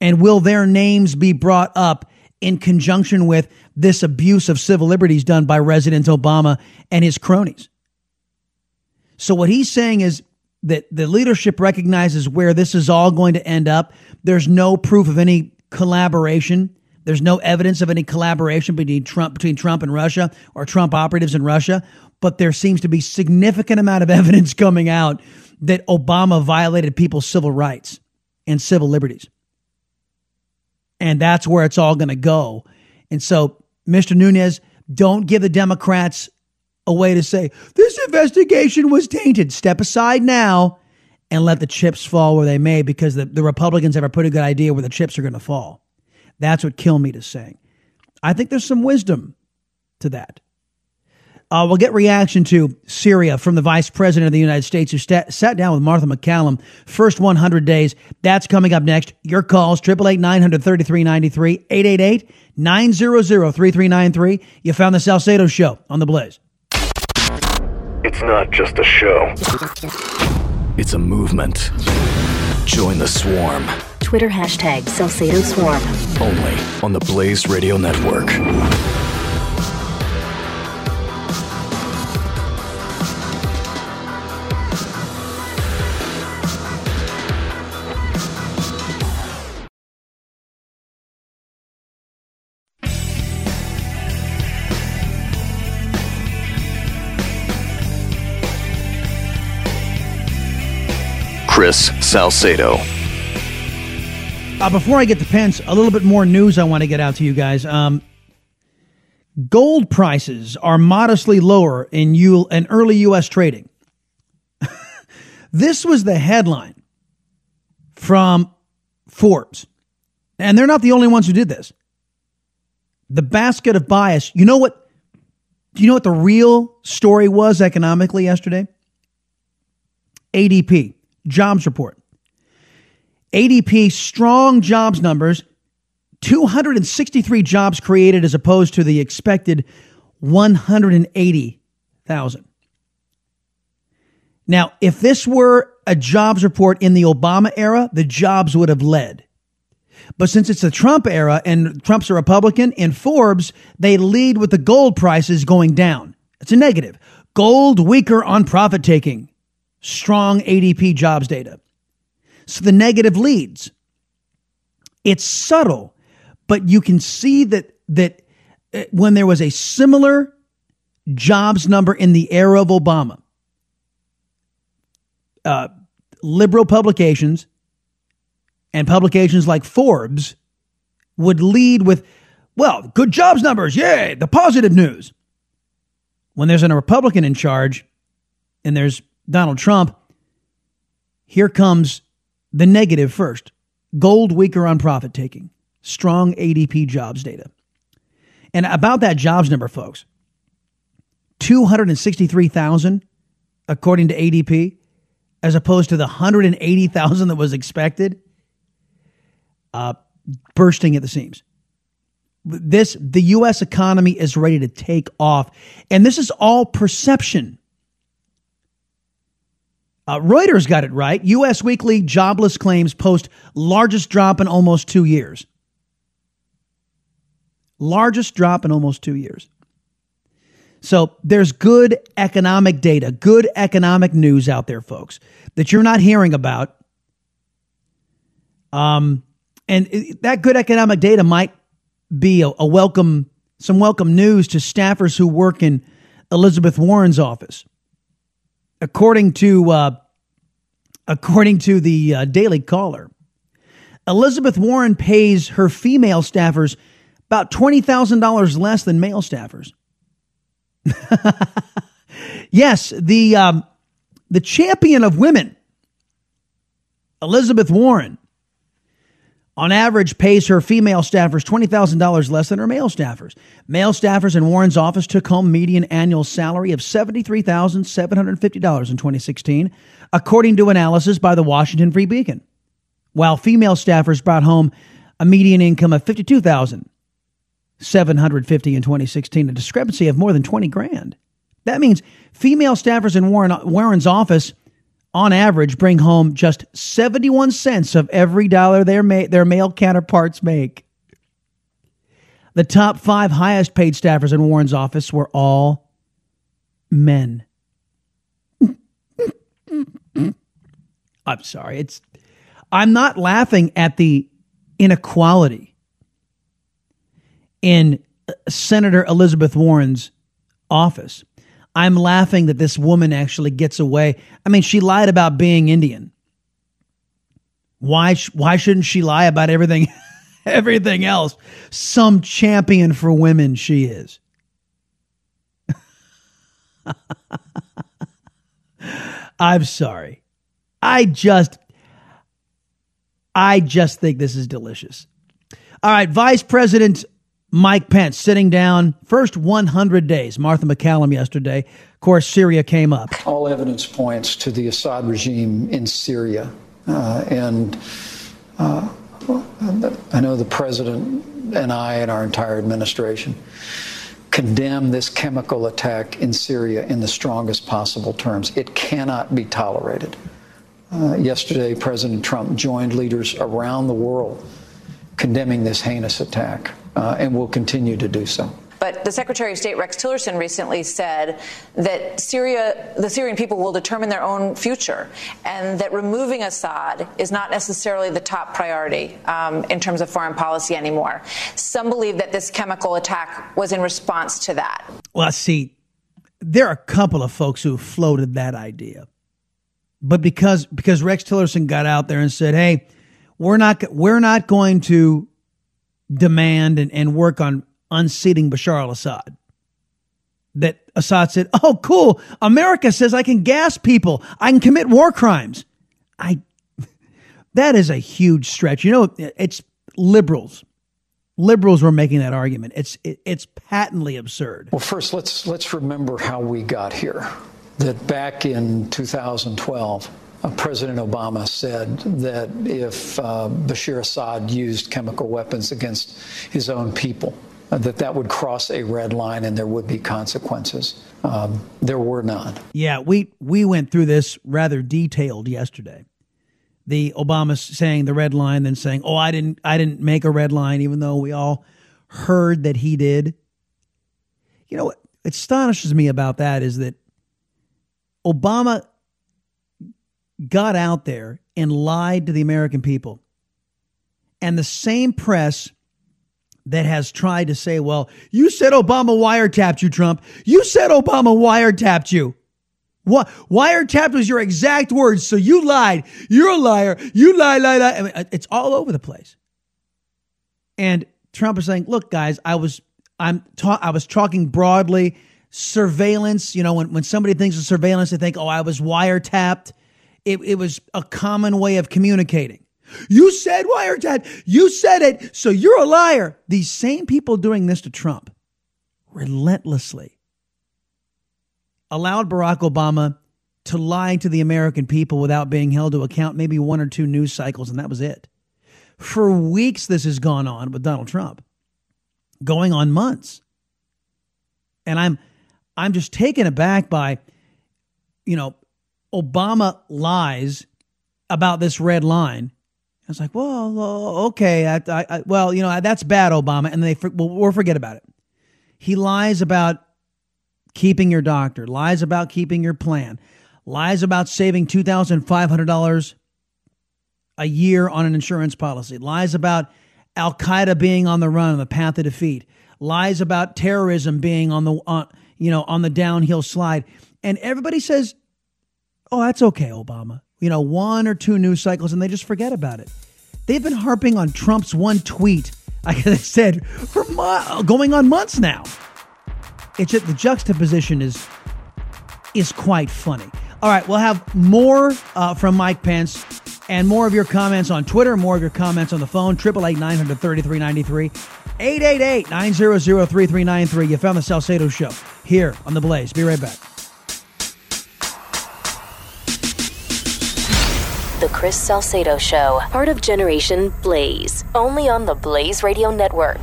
S3: And will their names be brought up in conjunction with this abuse of civil liberties done by President Obama and his cronies? So what he's saying is that the leadership recognizes where this is all going to end up. There's no proof of any collaboration. There's no evidence of any collaboration between Trump between Trump and Russia or Trump operatives in Russia, but there seems to be significant amount of evidence coming out that Obama violated people's civil rights and civil liberties. And that's where it's all going to go. And so, Mr. Nunes, don't give the Democrats a way to say, this investigation was tainted. Step aside now and let the chips fall where they may because the, the Republicans have a pretty good idea where the chips are going to fall. That's what Kilmeade is saying. I think there's some wisdom to that. Uh, we'll get reaction to Syria from the Vice President of the United States who st- sat down with Martha MacCallum. First 100 days. That's coming up next. Your calls, 888 900 3393, 888 900 3393. You found the Salcedo Show on the Blaze.
S1: It's not just a show, it's a movement.
S7: Join the swarm.
S10: Twitter hashtag Salcedo Swarm.
S7: Only on the Blaze Radio Network.
S1: Chris Salcedo.
S3: Uh, before I get to Pence, a little bit more news I want to get out to you guys. Um, gold prices are modestly lower in, U- in early U.S. trading. this was the headline from Forbes. And they're not the only ones who did this. The basket of bias. You know what? Do you know what the real story was economically yesterday? ADP, jobs report. ADP strong jobs numbers 263 jobs created as opposed to the expected 180,000. Now, if this were a jobs report in the Obama era, the jobs would have led. But since it's the Trump era and Trump's a Republican, in Forbes, they lead with the gold prices going down. It's a negative. Gold weaker on profit taking. Strong ADP jobs data. So the negative leads. It's subtle, but you can see that that uh, when there was a similar jobs number in the era of Obama, uh, liberal publications and publications like Forbes would lead with, well, good jobs numbers, yay, the positive news. When there's a Republican in charge and there's Donald Trump, here comes the negative first. Gold weaker on profit taking. Strong ADP jobs data. And about that jobs number, folks, 263,000 according to ADP, as opposed to the 180,000 that was expected, uh, bursting at the seams. This the U.S. economy is ready to take off, and this is all perception. Uh, Reuters got it right. U.S. weekly jobless claims post largest drop in almost two years. Largest drop in almost two years. So there's good economic data, good economic news out there, folks, that you're not hearing about. Um, and that good economic data might be a, a welcome, some welcome news to staffers who work in Elizabeth Warren's office according to uh, according to the uh, Daily Caller, Elizabeth Warren pays her female staffers about twenty thousand dollars less than male staffers. yes, the um, the champion of women, Elizabeth Warren, on average pays her female staffers $20,000 less than her male staffers. Male staffers in Warren's office took home median annual salary of $73,750 in 2016, according to analysis by the Washington Free Beacon, while female staffers brought home a median income of 52,750 in 2016, a discrepancy of more than 20 grand. That means female staffers in Warren, Warren's office on average, bring home just 71 cents of every dollar their, ma- their male counterparts make. The top five highest paid staffers in Warren's office were all men. I'm sorry. It's I'm not laughing at the inequality in Senator Elizabeth Warren's office. I'm laughing that this woman actually gets away. I mean, she lied about being Indian. Why why shouldn't she lie about everything everything else? Some champion for women she is. I'm sorry. I just I just think this is delicious. All right, Vice President Mike Pence sitting down first 100 days. Martha MacCallum yesterday. Of course, Syria came up.
S19: All evidence points to the Assad regime in Syria. Uh, and uh, I know the president and I and our entire administration condemn this chemical attack in Syria in the strongest possible terms. It cannot be tolerated. Uh, yesterday, President Trump joined leaders around the world condemning this heinous attack uh, and will continue to do so.
S20: But the Secretary of State Rex Tillerson recently said that Syria, the Syrian people will determine their own future, and that removing Assad is not necessarily the top priority um, in terms of foreign policy anymore. Some believe that this chemical attack was in response to that.
S3: Well, see, there are a couple of folks who floated that idea, but because because Rex Tillerson got out there and said, "Hey, we're not we're not going to demand and, and work on unseating Bashar al Assad. That Assad said, Oh, cool. America says I can gas people, I can commit war crimes. I that is a huge stretch. You know, it's liberals. Liberals were making that argument. It's it, it's patently absurd.
S19: Well, first let's let's remember how we got here. That back in 2012, uh, President Obama said that if uh, Bashar Assad used chemical weapons against his own people, that that would cross a red line and there would be consequences. Um, there were none.
S3: Yeah, we we went through this rather detailed yesterday. The Obama saying the red line, then saying, "Oh, I didn't I didn't make a red line," even though we all heard that he did. You know what astonishes me about that is that Obama got out there and lied to the American people. And the same press that has tried to say, well, you said Obama wiretapped you, Trump. You said Obama wiretapped you. What wiretapped was your exact words, so you lied. You're a liar. You lie, lie, lie. I mean, uh, it's all over the place. And Trump is saying, "Look, guys, I was I'm ta- I was talking broadly surveillance. You know, when when somebody thinks of surveillance, they think, oh, I was wiretapped. It, it was a common way of communicating. You said wiretap. You said it. So you're a liar. These same people doing this to Trump relentlessly allowed Barack Obama to lie to the American people without being held to account, maybe one or two news cycles, and that was it. For weeks, this has gone on with Donald Trump, going on months. And I'm I'm just taken aback by, you know, Obama lies about this red line. I was like, well, uh, okay, I, I, well, you know, that's bad, Obama, and they well, we'll forget about it. He lies about keeping your doctor, lies about keeping your plan, lies about saving two thousand five hundred dollars a year on an insurance policy, lies about Al Qaeda being on the run, the path of defeat, lies about terrorism being on the on, you know on the downhill slide, and everybody says, "Oh, that's okay, Obama." you know, one or two news cycles and they just forget about it. They've been harping on Trump's one tweet, like I said, for mo- going on months now. It's just the juxtaposition is is quite funny. All right, we'll have more uh, from Mike Pence and more of your comments on Twitter, more of your comments on the phone, 888 933 93, 888 900 3393. You found the Salcedo Show here on The Blaze. Be right back.
S10: The Chris Salcedo Show, part of Generation Blaze, only on the Blaze Radio Network.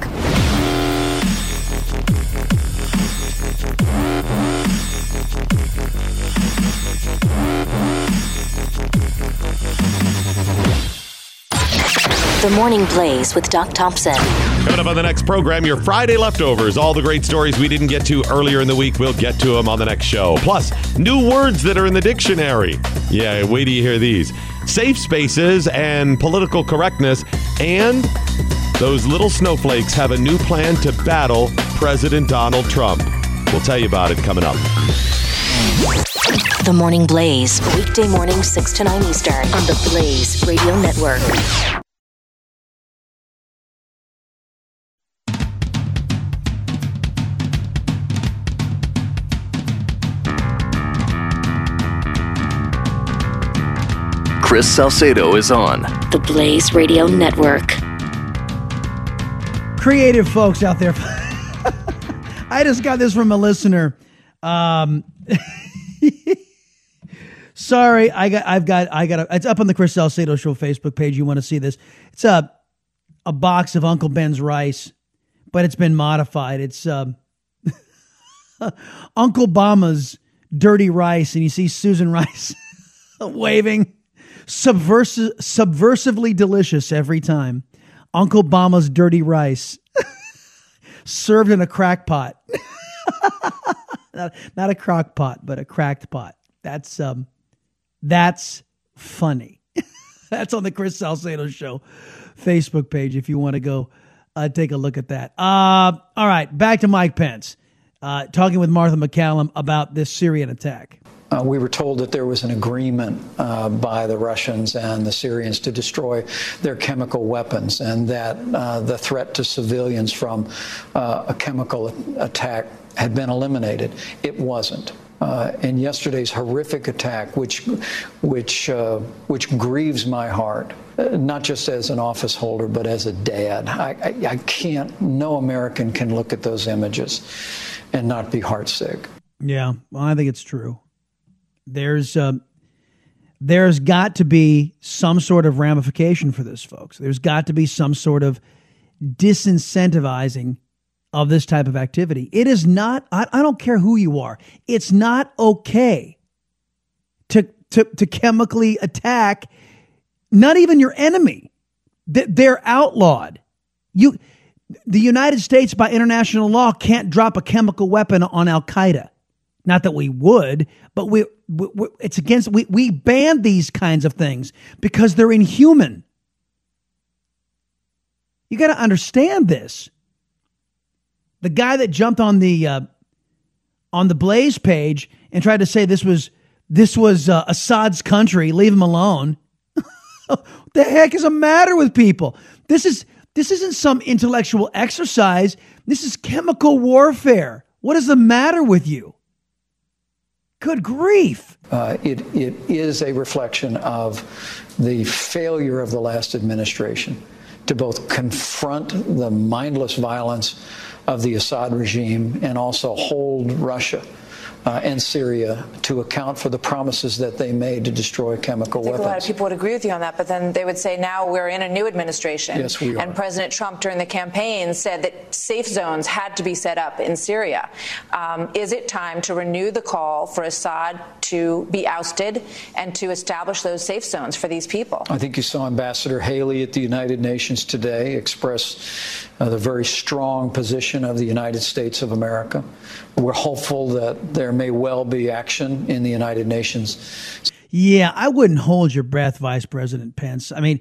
S10: The Morning Blaze with Doc Thompson.
S21: Coming up on the next program, your Friday leftovers. All the great stories we didn't get to earlier in the week, we'll get to them on the next show. Plus, new words that are in the dictionary. Yeah, wait till you hear these safe spaces and political correctness, and those little snowflakes have a new plan to battle President Donald Trump. We'll tell you about it coming up.
S10: The Morning Blaze, weekday morning 6 to 9 Eastern on the Blaze Radio Network.
S1: Chris Salcedo is on
S10: the Blaze Radio Network.
S3: Creative folks out there. I just got this from a listener. Um, sorry, I got, I've got, I got. A, it's up on the Chris Salcedo Show Facebook page. You want to see this? It's a a box of Uncle Ben's rice, but it's been modified. It's um, Uncle Bama's dirty rice, and you see Susan Rice waving. Subversive, subversively delicious every time. Uncle Obama's dirty rice served in a crack pot. not, not a crock pot, but a cracked pot. That's um, that's funny. that's on the Chris Salcedo Show Facebook page if you want to go uh, take a look at that. Uh, all right, back to Mike Pence uh, talking with Martha MacCallum about this Syrian attack.
S19: Uh, we were told that there was an agreement uh, by the Russians and the Syrians to destroy their chemical weapons, and that uh, the threat to civilians from uh, a chemical attack had been eliminated. It wasn't. Uh, and yesterday's horrific attack, which, which, uh, which grieves my heart, not just as an office holder, but as a dad. I, I, I can't, no American can look at those images and not be heartsick.
S3: Yeah, well, I think it's true. There's uh, there's got to be some sort of ramification for this, folks. There's got to be some sort of disincentivizing of this type of activity. It is not. I, I don't care who you are. It's not okay to to to chemically attack not even your enemy. They're outlawed. You, the United States, by international law, can't drop a chemical weapon on Al Qaeda. Not that we would, but we, we, it's against we we ban these kinds of things because they're inhuman. You got to understand this. The guy that jumped on the uh, on the Blaze page and tried to say this was this was uh, Assad's country, leave him alone. what the heck is the matter with people? This is this isn't some intellectual exercise. This is chemical warfare. What is the matter with you? Good grief.
S19: Uh, it, it is a reflection of the failure of the last administration to both confront the mindless violence of the Assad regime and also hold Russia uh, and Syria to account for the promises that they made to destroy chemical
S20: I think
S19: weapons.
S20: A lot of people would agree with you on that, but then they would say now we're in a new administration.
S19: Yes, we are.
S20: And President Trump during the campaign said that safe zones had to be set up in Syria. Um, is it time to renew the call for Assad to be ousted and to establish those safe zones for these people?
S19: I think you saw Ambassador Haley at the United Nations today express uh, the very strong position of the United States of America. We're hopeful that there may well be action in the United Nations.
S3: Yeah, I wouldn't hold your breath, Vice President Pence. I mean,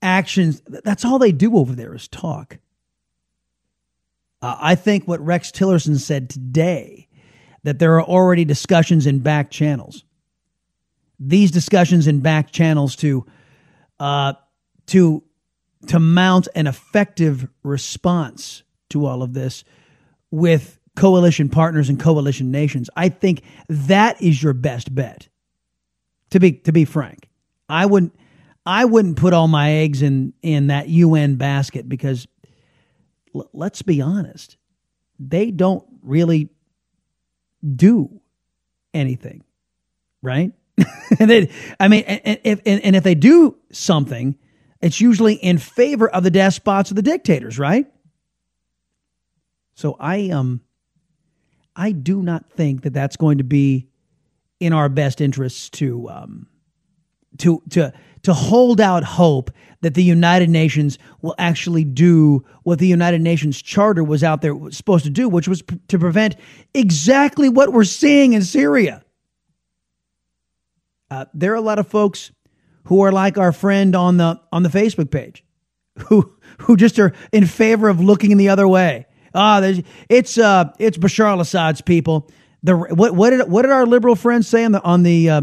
S3: actions, that's all they do over there is talk. Uh, I think what Rex Tillerson said today, that there are already discussions in back channels. These discussions in back channels to, uh, to to mount an effective response to all of this with coalition partners and coalition nations. I think that is your best bet. To be to be frank, I wouldn't I wouldn't put all my eggs in in that UN basket because l- let's be honest, they don't really do anything, right? and they, I mean, and if and, and if they do something, it's usually in favor of the despots or the dictators, right? So I um I do not think that that's going to be in our best interests to um to to to hold out hope that the United Nations will actually do what the United Nations Charter was out there was supposed to do, which was p- to prevent exactly what we're seeing in Syria. Uh, there are a lot of folks who are like our friend on the on the Facebook page, who who just are in favor of looking the other way. Ah, oh, it's uh it's Bashar al-Assad's people. The what what did what did our liberal friends say on the on the uh,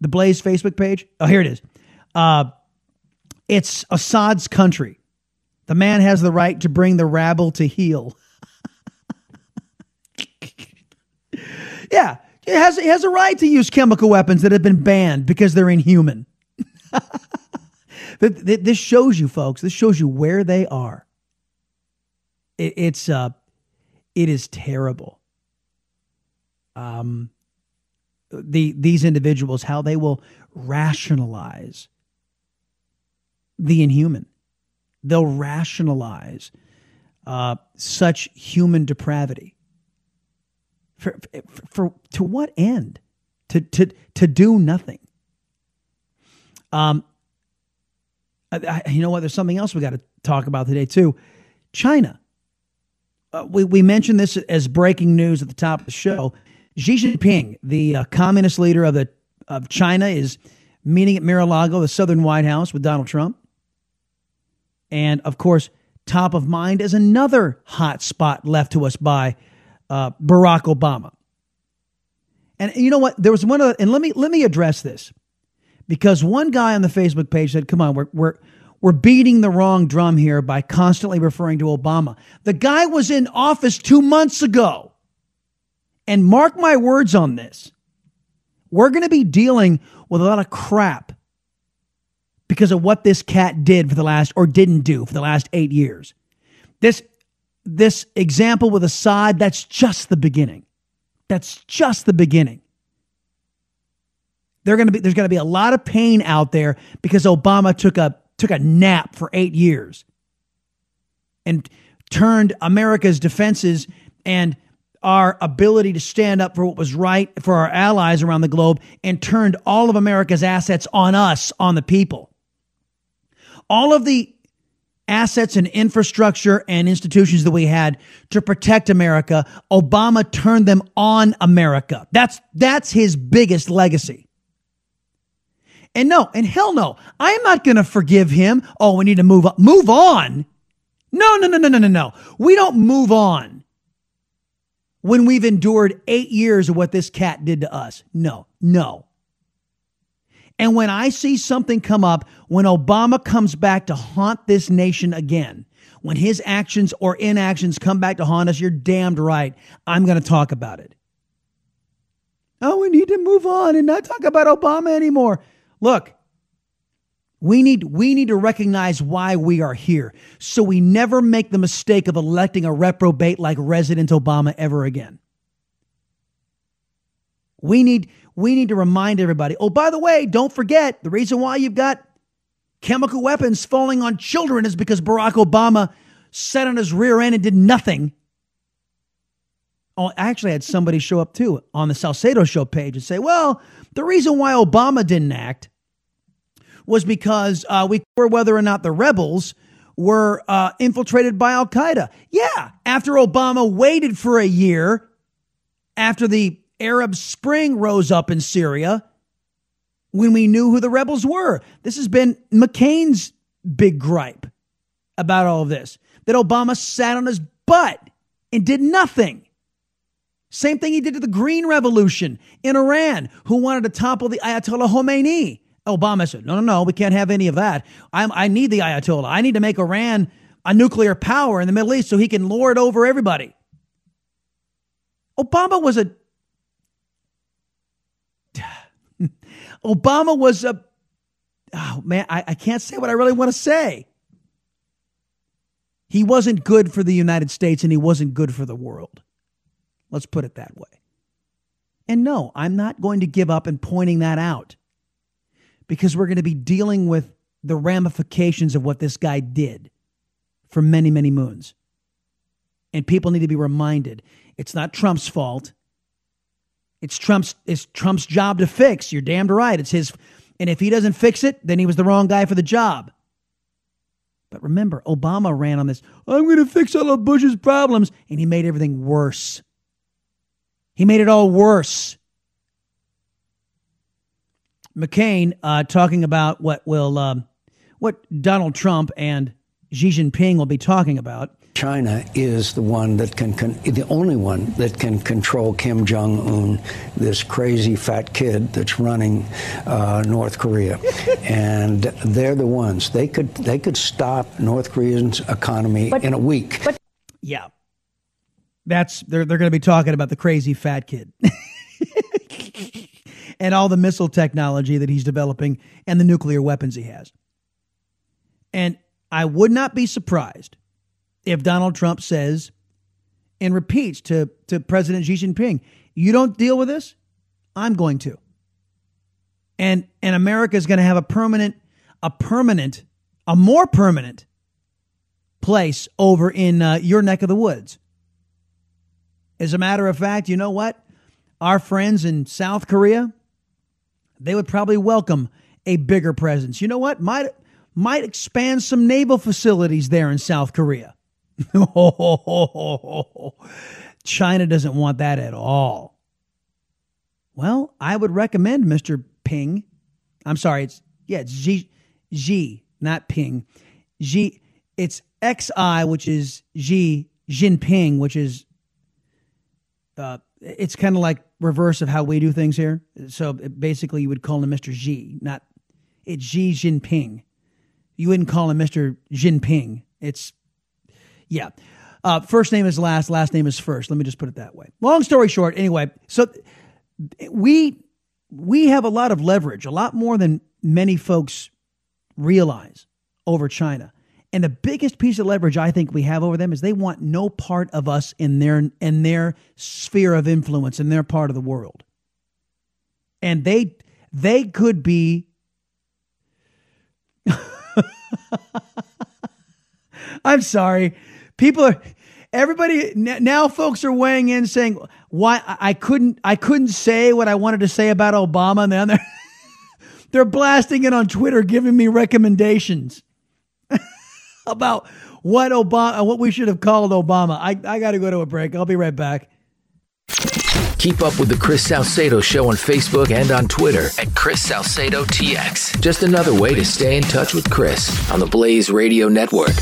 S3: the Blaze Facebook page? Oh, here it is. Uh, it's Assad's country. The man has the right to bring the rabble to heel. yeah, it has it has a right to use chemical weapons that have been banned because they're inhuman. this shows you, folks. This shows you where they are. It's uh, it is terrible. Um, the these individuals how they will rationalize the inhuman. They'll rationalize uh, such human depravity. For, for, for to what end? To to to do nothing. Um, I, I, you know what? There's something else we got to talk about today too. China. Uh, we we mentioned this as breaking news at the top of the show. Xi Jinping, the uh, communist leader of the of China, is meeting at Mar-a-Lago, the Southern White House, with Donald Trump. And of course, top of mind is another hot spot left to us by uh, Barack Obama. And you know what? There was one other, and let me let me address this because one guy on the Facebook page said, "Come on, we're we're we're beating the wrong drum here by constantly referring to Obama. The guy was in office two months ago, and mark my words on this, we're going to be dealing with a lot of crap because of what this cat did for the last or didn't do for the last eight years. This this example with Assad, that's just the beginning. That's just the beginning. They're gonna be, there's going to be a lot of pain out there because Obama took a took a nap for eight years and turned America's defenses and our ability to stand up for what was right for our allies around the globe and turned all of America's assets on us, on the people. All of the assets and infrastructure and institutions that we had to protect America, Obama turned them on America. That's that's his biggest legacy. And no, and hell no, I'm not going to forgive him. Oh, we need to move on. Move on. No, no, no, no, no, no, no. We don't move on when we've endured eight years of what this cat did to us. No, no. And when I see something come up, when Obama comes back to haunt this nation again, when his actions or inactions come back to haunt us, you're damned right. I'm going to talk about it. Oh, we need to move on and not talk about Obama anymore. Look, we need we need to recognize why we are here so we never make the mistake of electing a reprobate like Resident Obama ever again. We need we need to remind everybody oh, by the way, don't forget the reason why you've got chemical weapons falling on children is because Barack Obama sat on his rear end and did nothing. Oh, I actually had somebody show up too on the Salcedo show page and say, well, the reason why Obama didn't act was because uh, we were whether or not the rebels were uh, infiltrated by Al Qaeda. Yeah, after Obama waited for a year after the Arab Spring rose up in Syria when we knew who the rebels were. This has been McCain's big gripe about all of this that Obama sat on his butt and did nothing. Same thing he did to the Green Revolution in Iran, who wanted to topple the Ayatollah Khomeini. Obama said, no, no, no, we can't have any of that. I'm, I need the Ayatollah. I need to make Iran a nuclear power in the Middle East so he can lord over everybody. Obama was a Obama was a, oh man, I, I can't say what I really want to say. He wasn't good for the United States and he wasn't good for the world. Let's put it that way. And no, I'm not going to give up and pointing that out because we're going to be dealing with the ramifications of what this guy did for many, many moons. And people need to be reminded it's not Trump's fault. It's Trump's it's Trump's job to fix. You're damned right. It's his and if he doesn't fix it, then he was the wrong guy for the job. But remember, Obama ran on this, I'm going to fix all of Bush's problems, and he made everything worse. He made it all worse. McCain uh, talking about what will um, what Donald Trump and Xi Jinping will be talking about
S12: China is the one that can, can, the only one that can control Kim Jong Un, this crazy fat kid that's running uh, North Korea, and they're the ones they could they could stop North Korea's economy but, in a week. But,
S3: yeah, that's they're they're going to be talking about the crazy fat kid. and all the missile technology that he's developing and the nuclear weapons he has. And I would not be surprised if Donald Trump says and repeats to, to President Xi Jinping, you don't deal with this, I'm going to. And and America is going to have a permanent, a permanent, a more permanent place over in uh, your neck of the woods. As a matter of fact, you know what? Our friends in South Korea, they would probably welcome a bigger presence. You know what? Might might expand some naval facilities there in South Korea. China doesn't want that at all. Well, I would recommend Mr. Ping. I'm sorry, it's yeah, it's Xi, Xi not Ping. Xi, it's XI, which is Xi Jinping, which is uh, it's kind of like reverse of how we do things here. So basically, you would call him Mr. Xi, not it's Xi Jinping. You wouldn't call him Mr. Jinping. It's yeah. Uh, first name is last, last name is first. Let me just put it that way. Long story short, anyway, so we we have a lot of leverage, a lot more than many folks realize over China. And the biggest piece of leverage I think we have over them is they want no part of us in their in their sphere of influence in their part of the world. And they they could be I'm sorry. People are everybody now folks are weighing in saying why I couldn't I couldn't say what I wanted to say about Obama and then they're, they're blasting it on Twitter giving me recommendations about what Obama, uh, what we should have called Obama. I, I got to go to a break. I'll be right back.
S7: Keep up with the Chris Salcedo Show on Facebook and on Twitter at Chris Salcedo TX. Just another way to stay in touch with Chris on the Blaze Radio Network.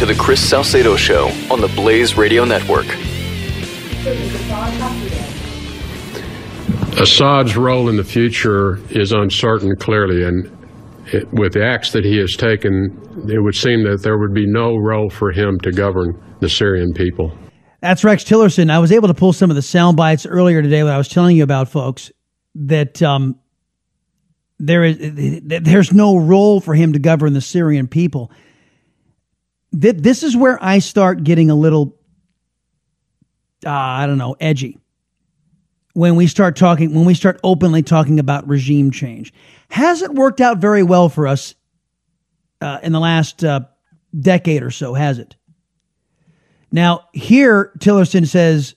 S1: To The Chris Salcedo Show on the Blaze Radio Network.
S11: Assad's role in the future is uncertain, clearly, and it, with the acts that he has taken, it would seem that there would be no role for him to govern the Syrian people.
S3: That's Rex Tillerson. I was able to pull some of the sound bites earlier today when I was telling you about folks that um, there is there's no role for him to govern the Syrian people th- this is where I start getting a little, uh, I don't know, edgy. When we start talking, when we start openly talking about regime change, hasn't worked out very well for us uh, in the last uh, decade or so, has it? Now, here, Tillerson says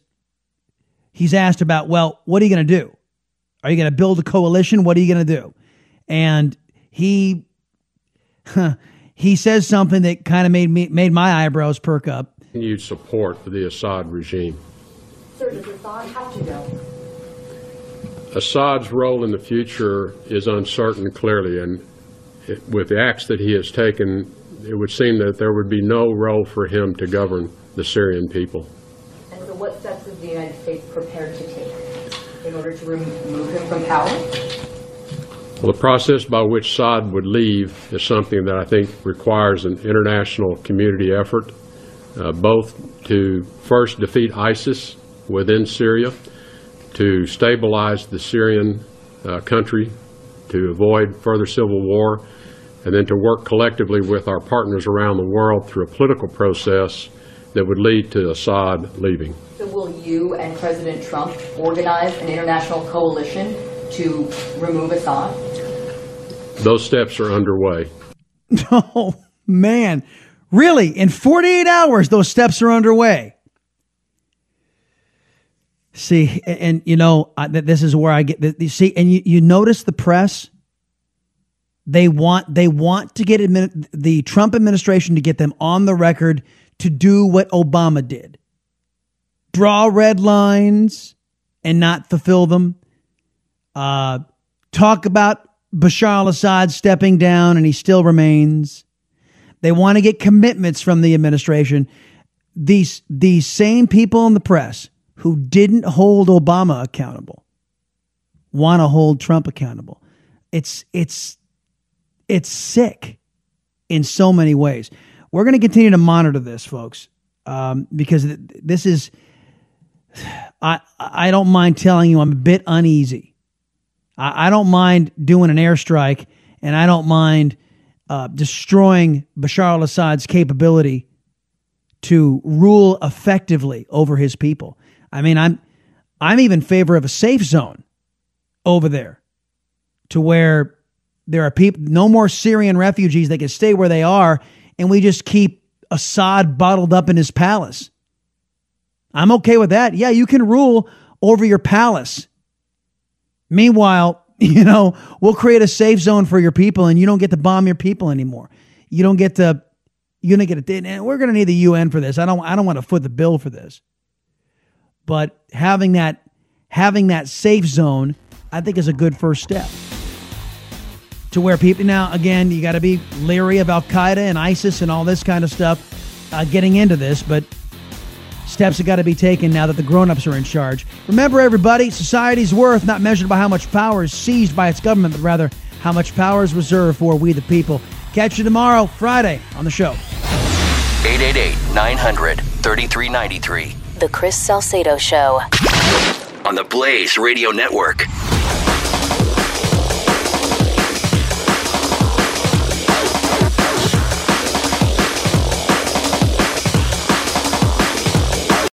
S3: he's asked about, well, what are you going to do? Are you going to build a coalition? What are you going to do? And he, huh, he says something that kind of made me made my eyebrows perk up.
S11: Continued support for the Assad regime.
S22: Sir, does Assad have to go?
S11: Assad's role in the future is uncertain, clearly, and it, with the acts that he has taken, it would seem that there would be no role for him to govern the Syrian people.
S22: And so, what steps is the United States prepared to take in order to remove him from power?
S11: Well, the process by which Assad would leave is something that I think requires an international community effort, uh, both to first defeat ISIS within Syria, to stabilize the Syrian uh, country, to avoid further civil war, and then to work collectively with our partners around the world through a political process that would lead to Assad leaving.
S22: So, will you and President Trump organize an international coalition to remove Assad?
S11: Those steps are underway.
S3: Oh, man. Really? In 48 hours, those steps are underway. See, and, and you know, I, this is where I get, you see, and you, you notice the press? They want, they want to get admin, the Trump administration to get them on the record to do what Obama did draw red lines and not fulfill them. Uh, talk about Bashar al Assad stepping down and he still remains. They want to get commitments from the administration. These, these same people in the press who didn't hold Obama accountable want to hold Trump accountable. It's, it's, it's sick in so many ways. We're going to continue to monitor this, folks, um, because this is, I, I don't mind telling you, I'm a bit uneasy I, I don't mind doing an airstrike, and I don't mind uh, destroying Bashar al Assad's capability to rule effectively over his people. I mean, I'm I'm even in favor of a safe zone over there to where there are people no more Syrian refugees they can stay where they are and we just keep Assad bottled up in his palace. I'm okay with that. Yeah, you can rule over your palace. Meanwhile, you know, we'll create a safe zone for your people and you don't get to bomb your people anymore. You don't get to you're gonna get it. And we're gonna need the UN for this. I don't I don't want to foot the bill for this. But having that having that safe zone, I think is a good first step. To where people now again, you got to be leery of Al Qaeda and ISIS and all this kind of stuff uh, getting into this, but steps have got to be taken now that the grown-ups are in charge. Remember, everybody, society's worth not measured by how much power is seized by its government, but rather how much power is reserved for we the people. Catch you tomorrow, Friday, on the show.
S23: 888 900 3393.
S10: The Chris Salcedo Show.
S23: On the Blaze Radio Network.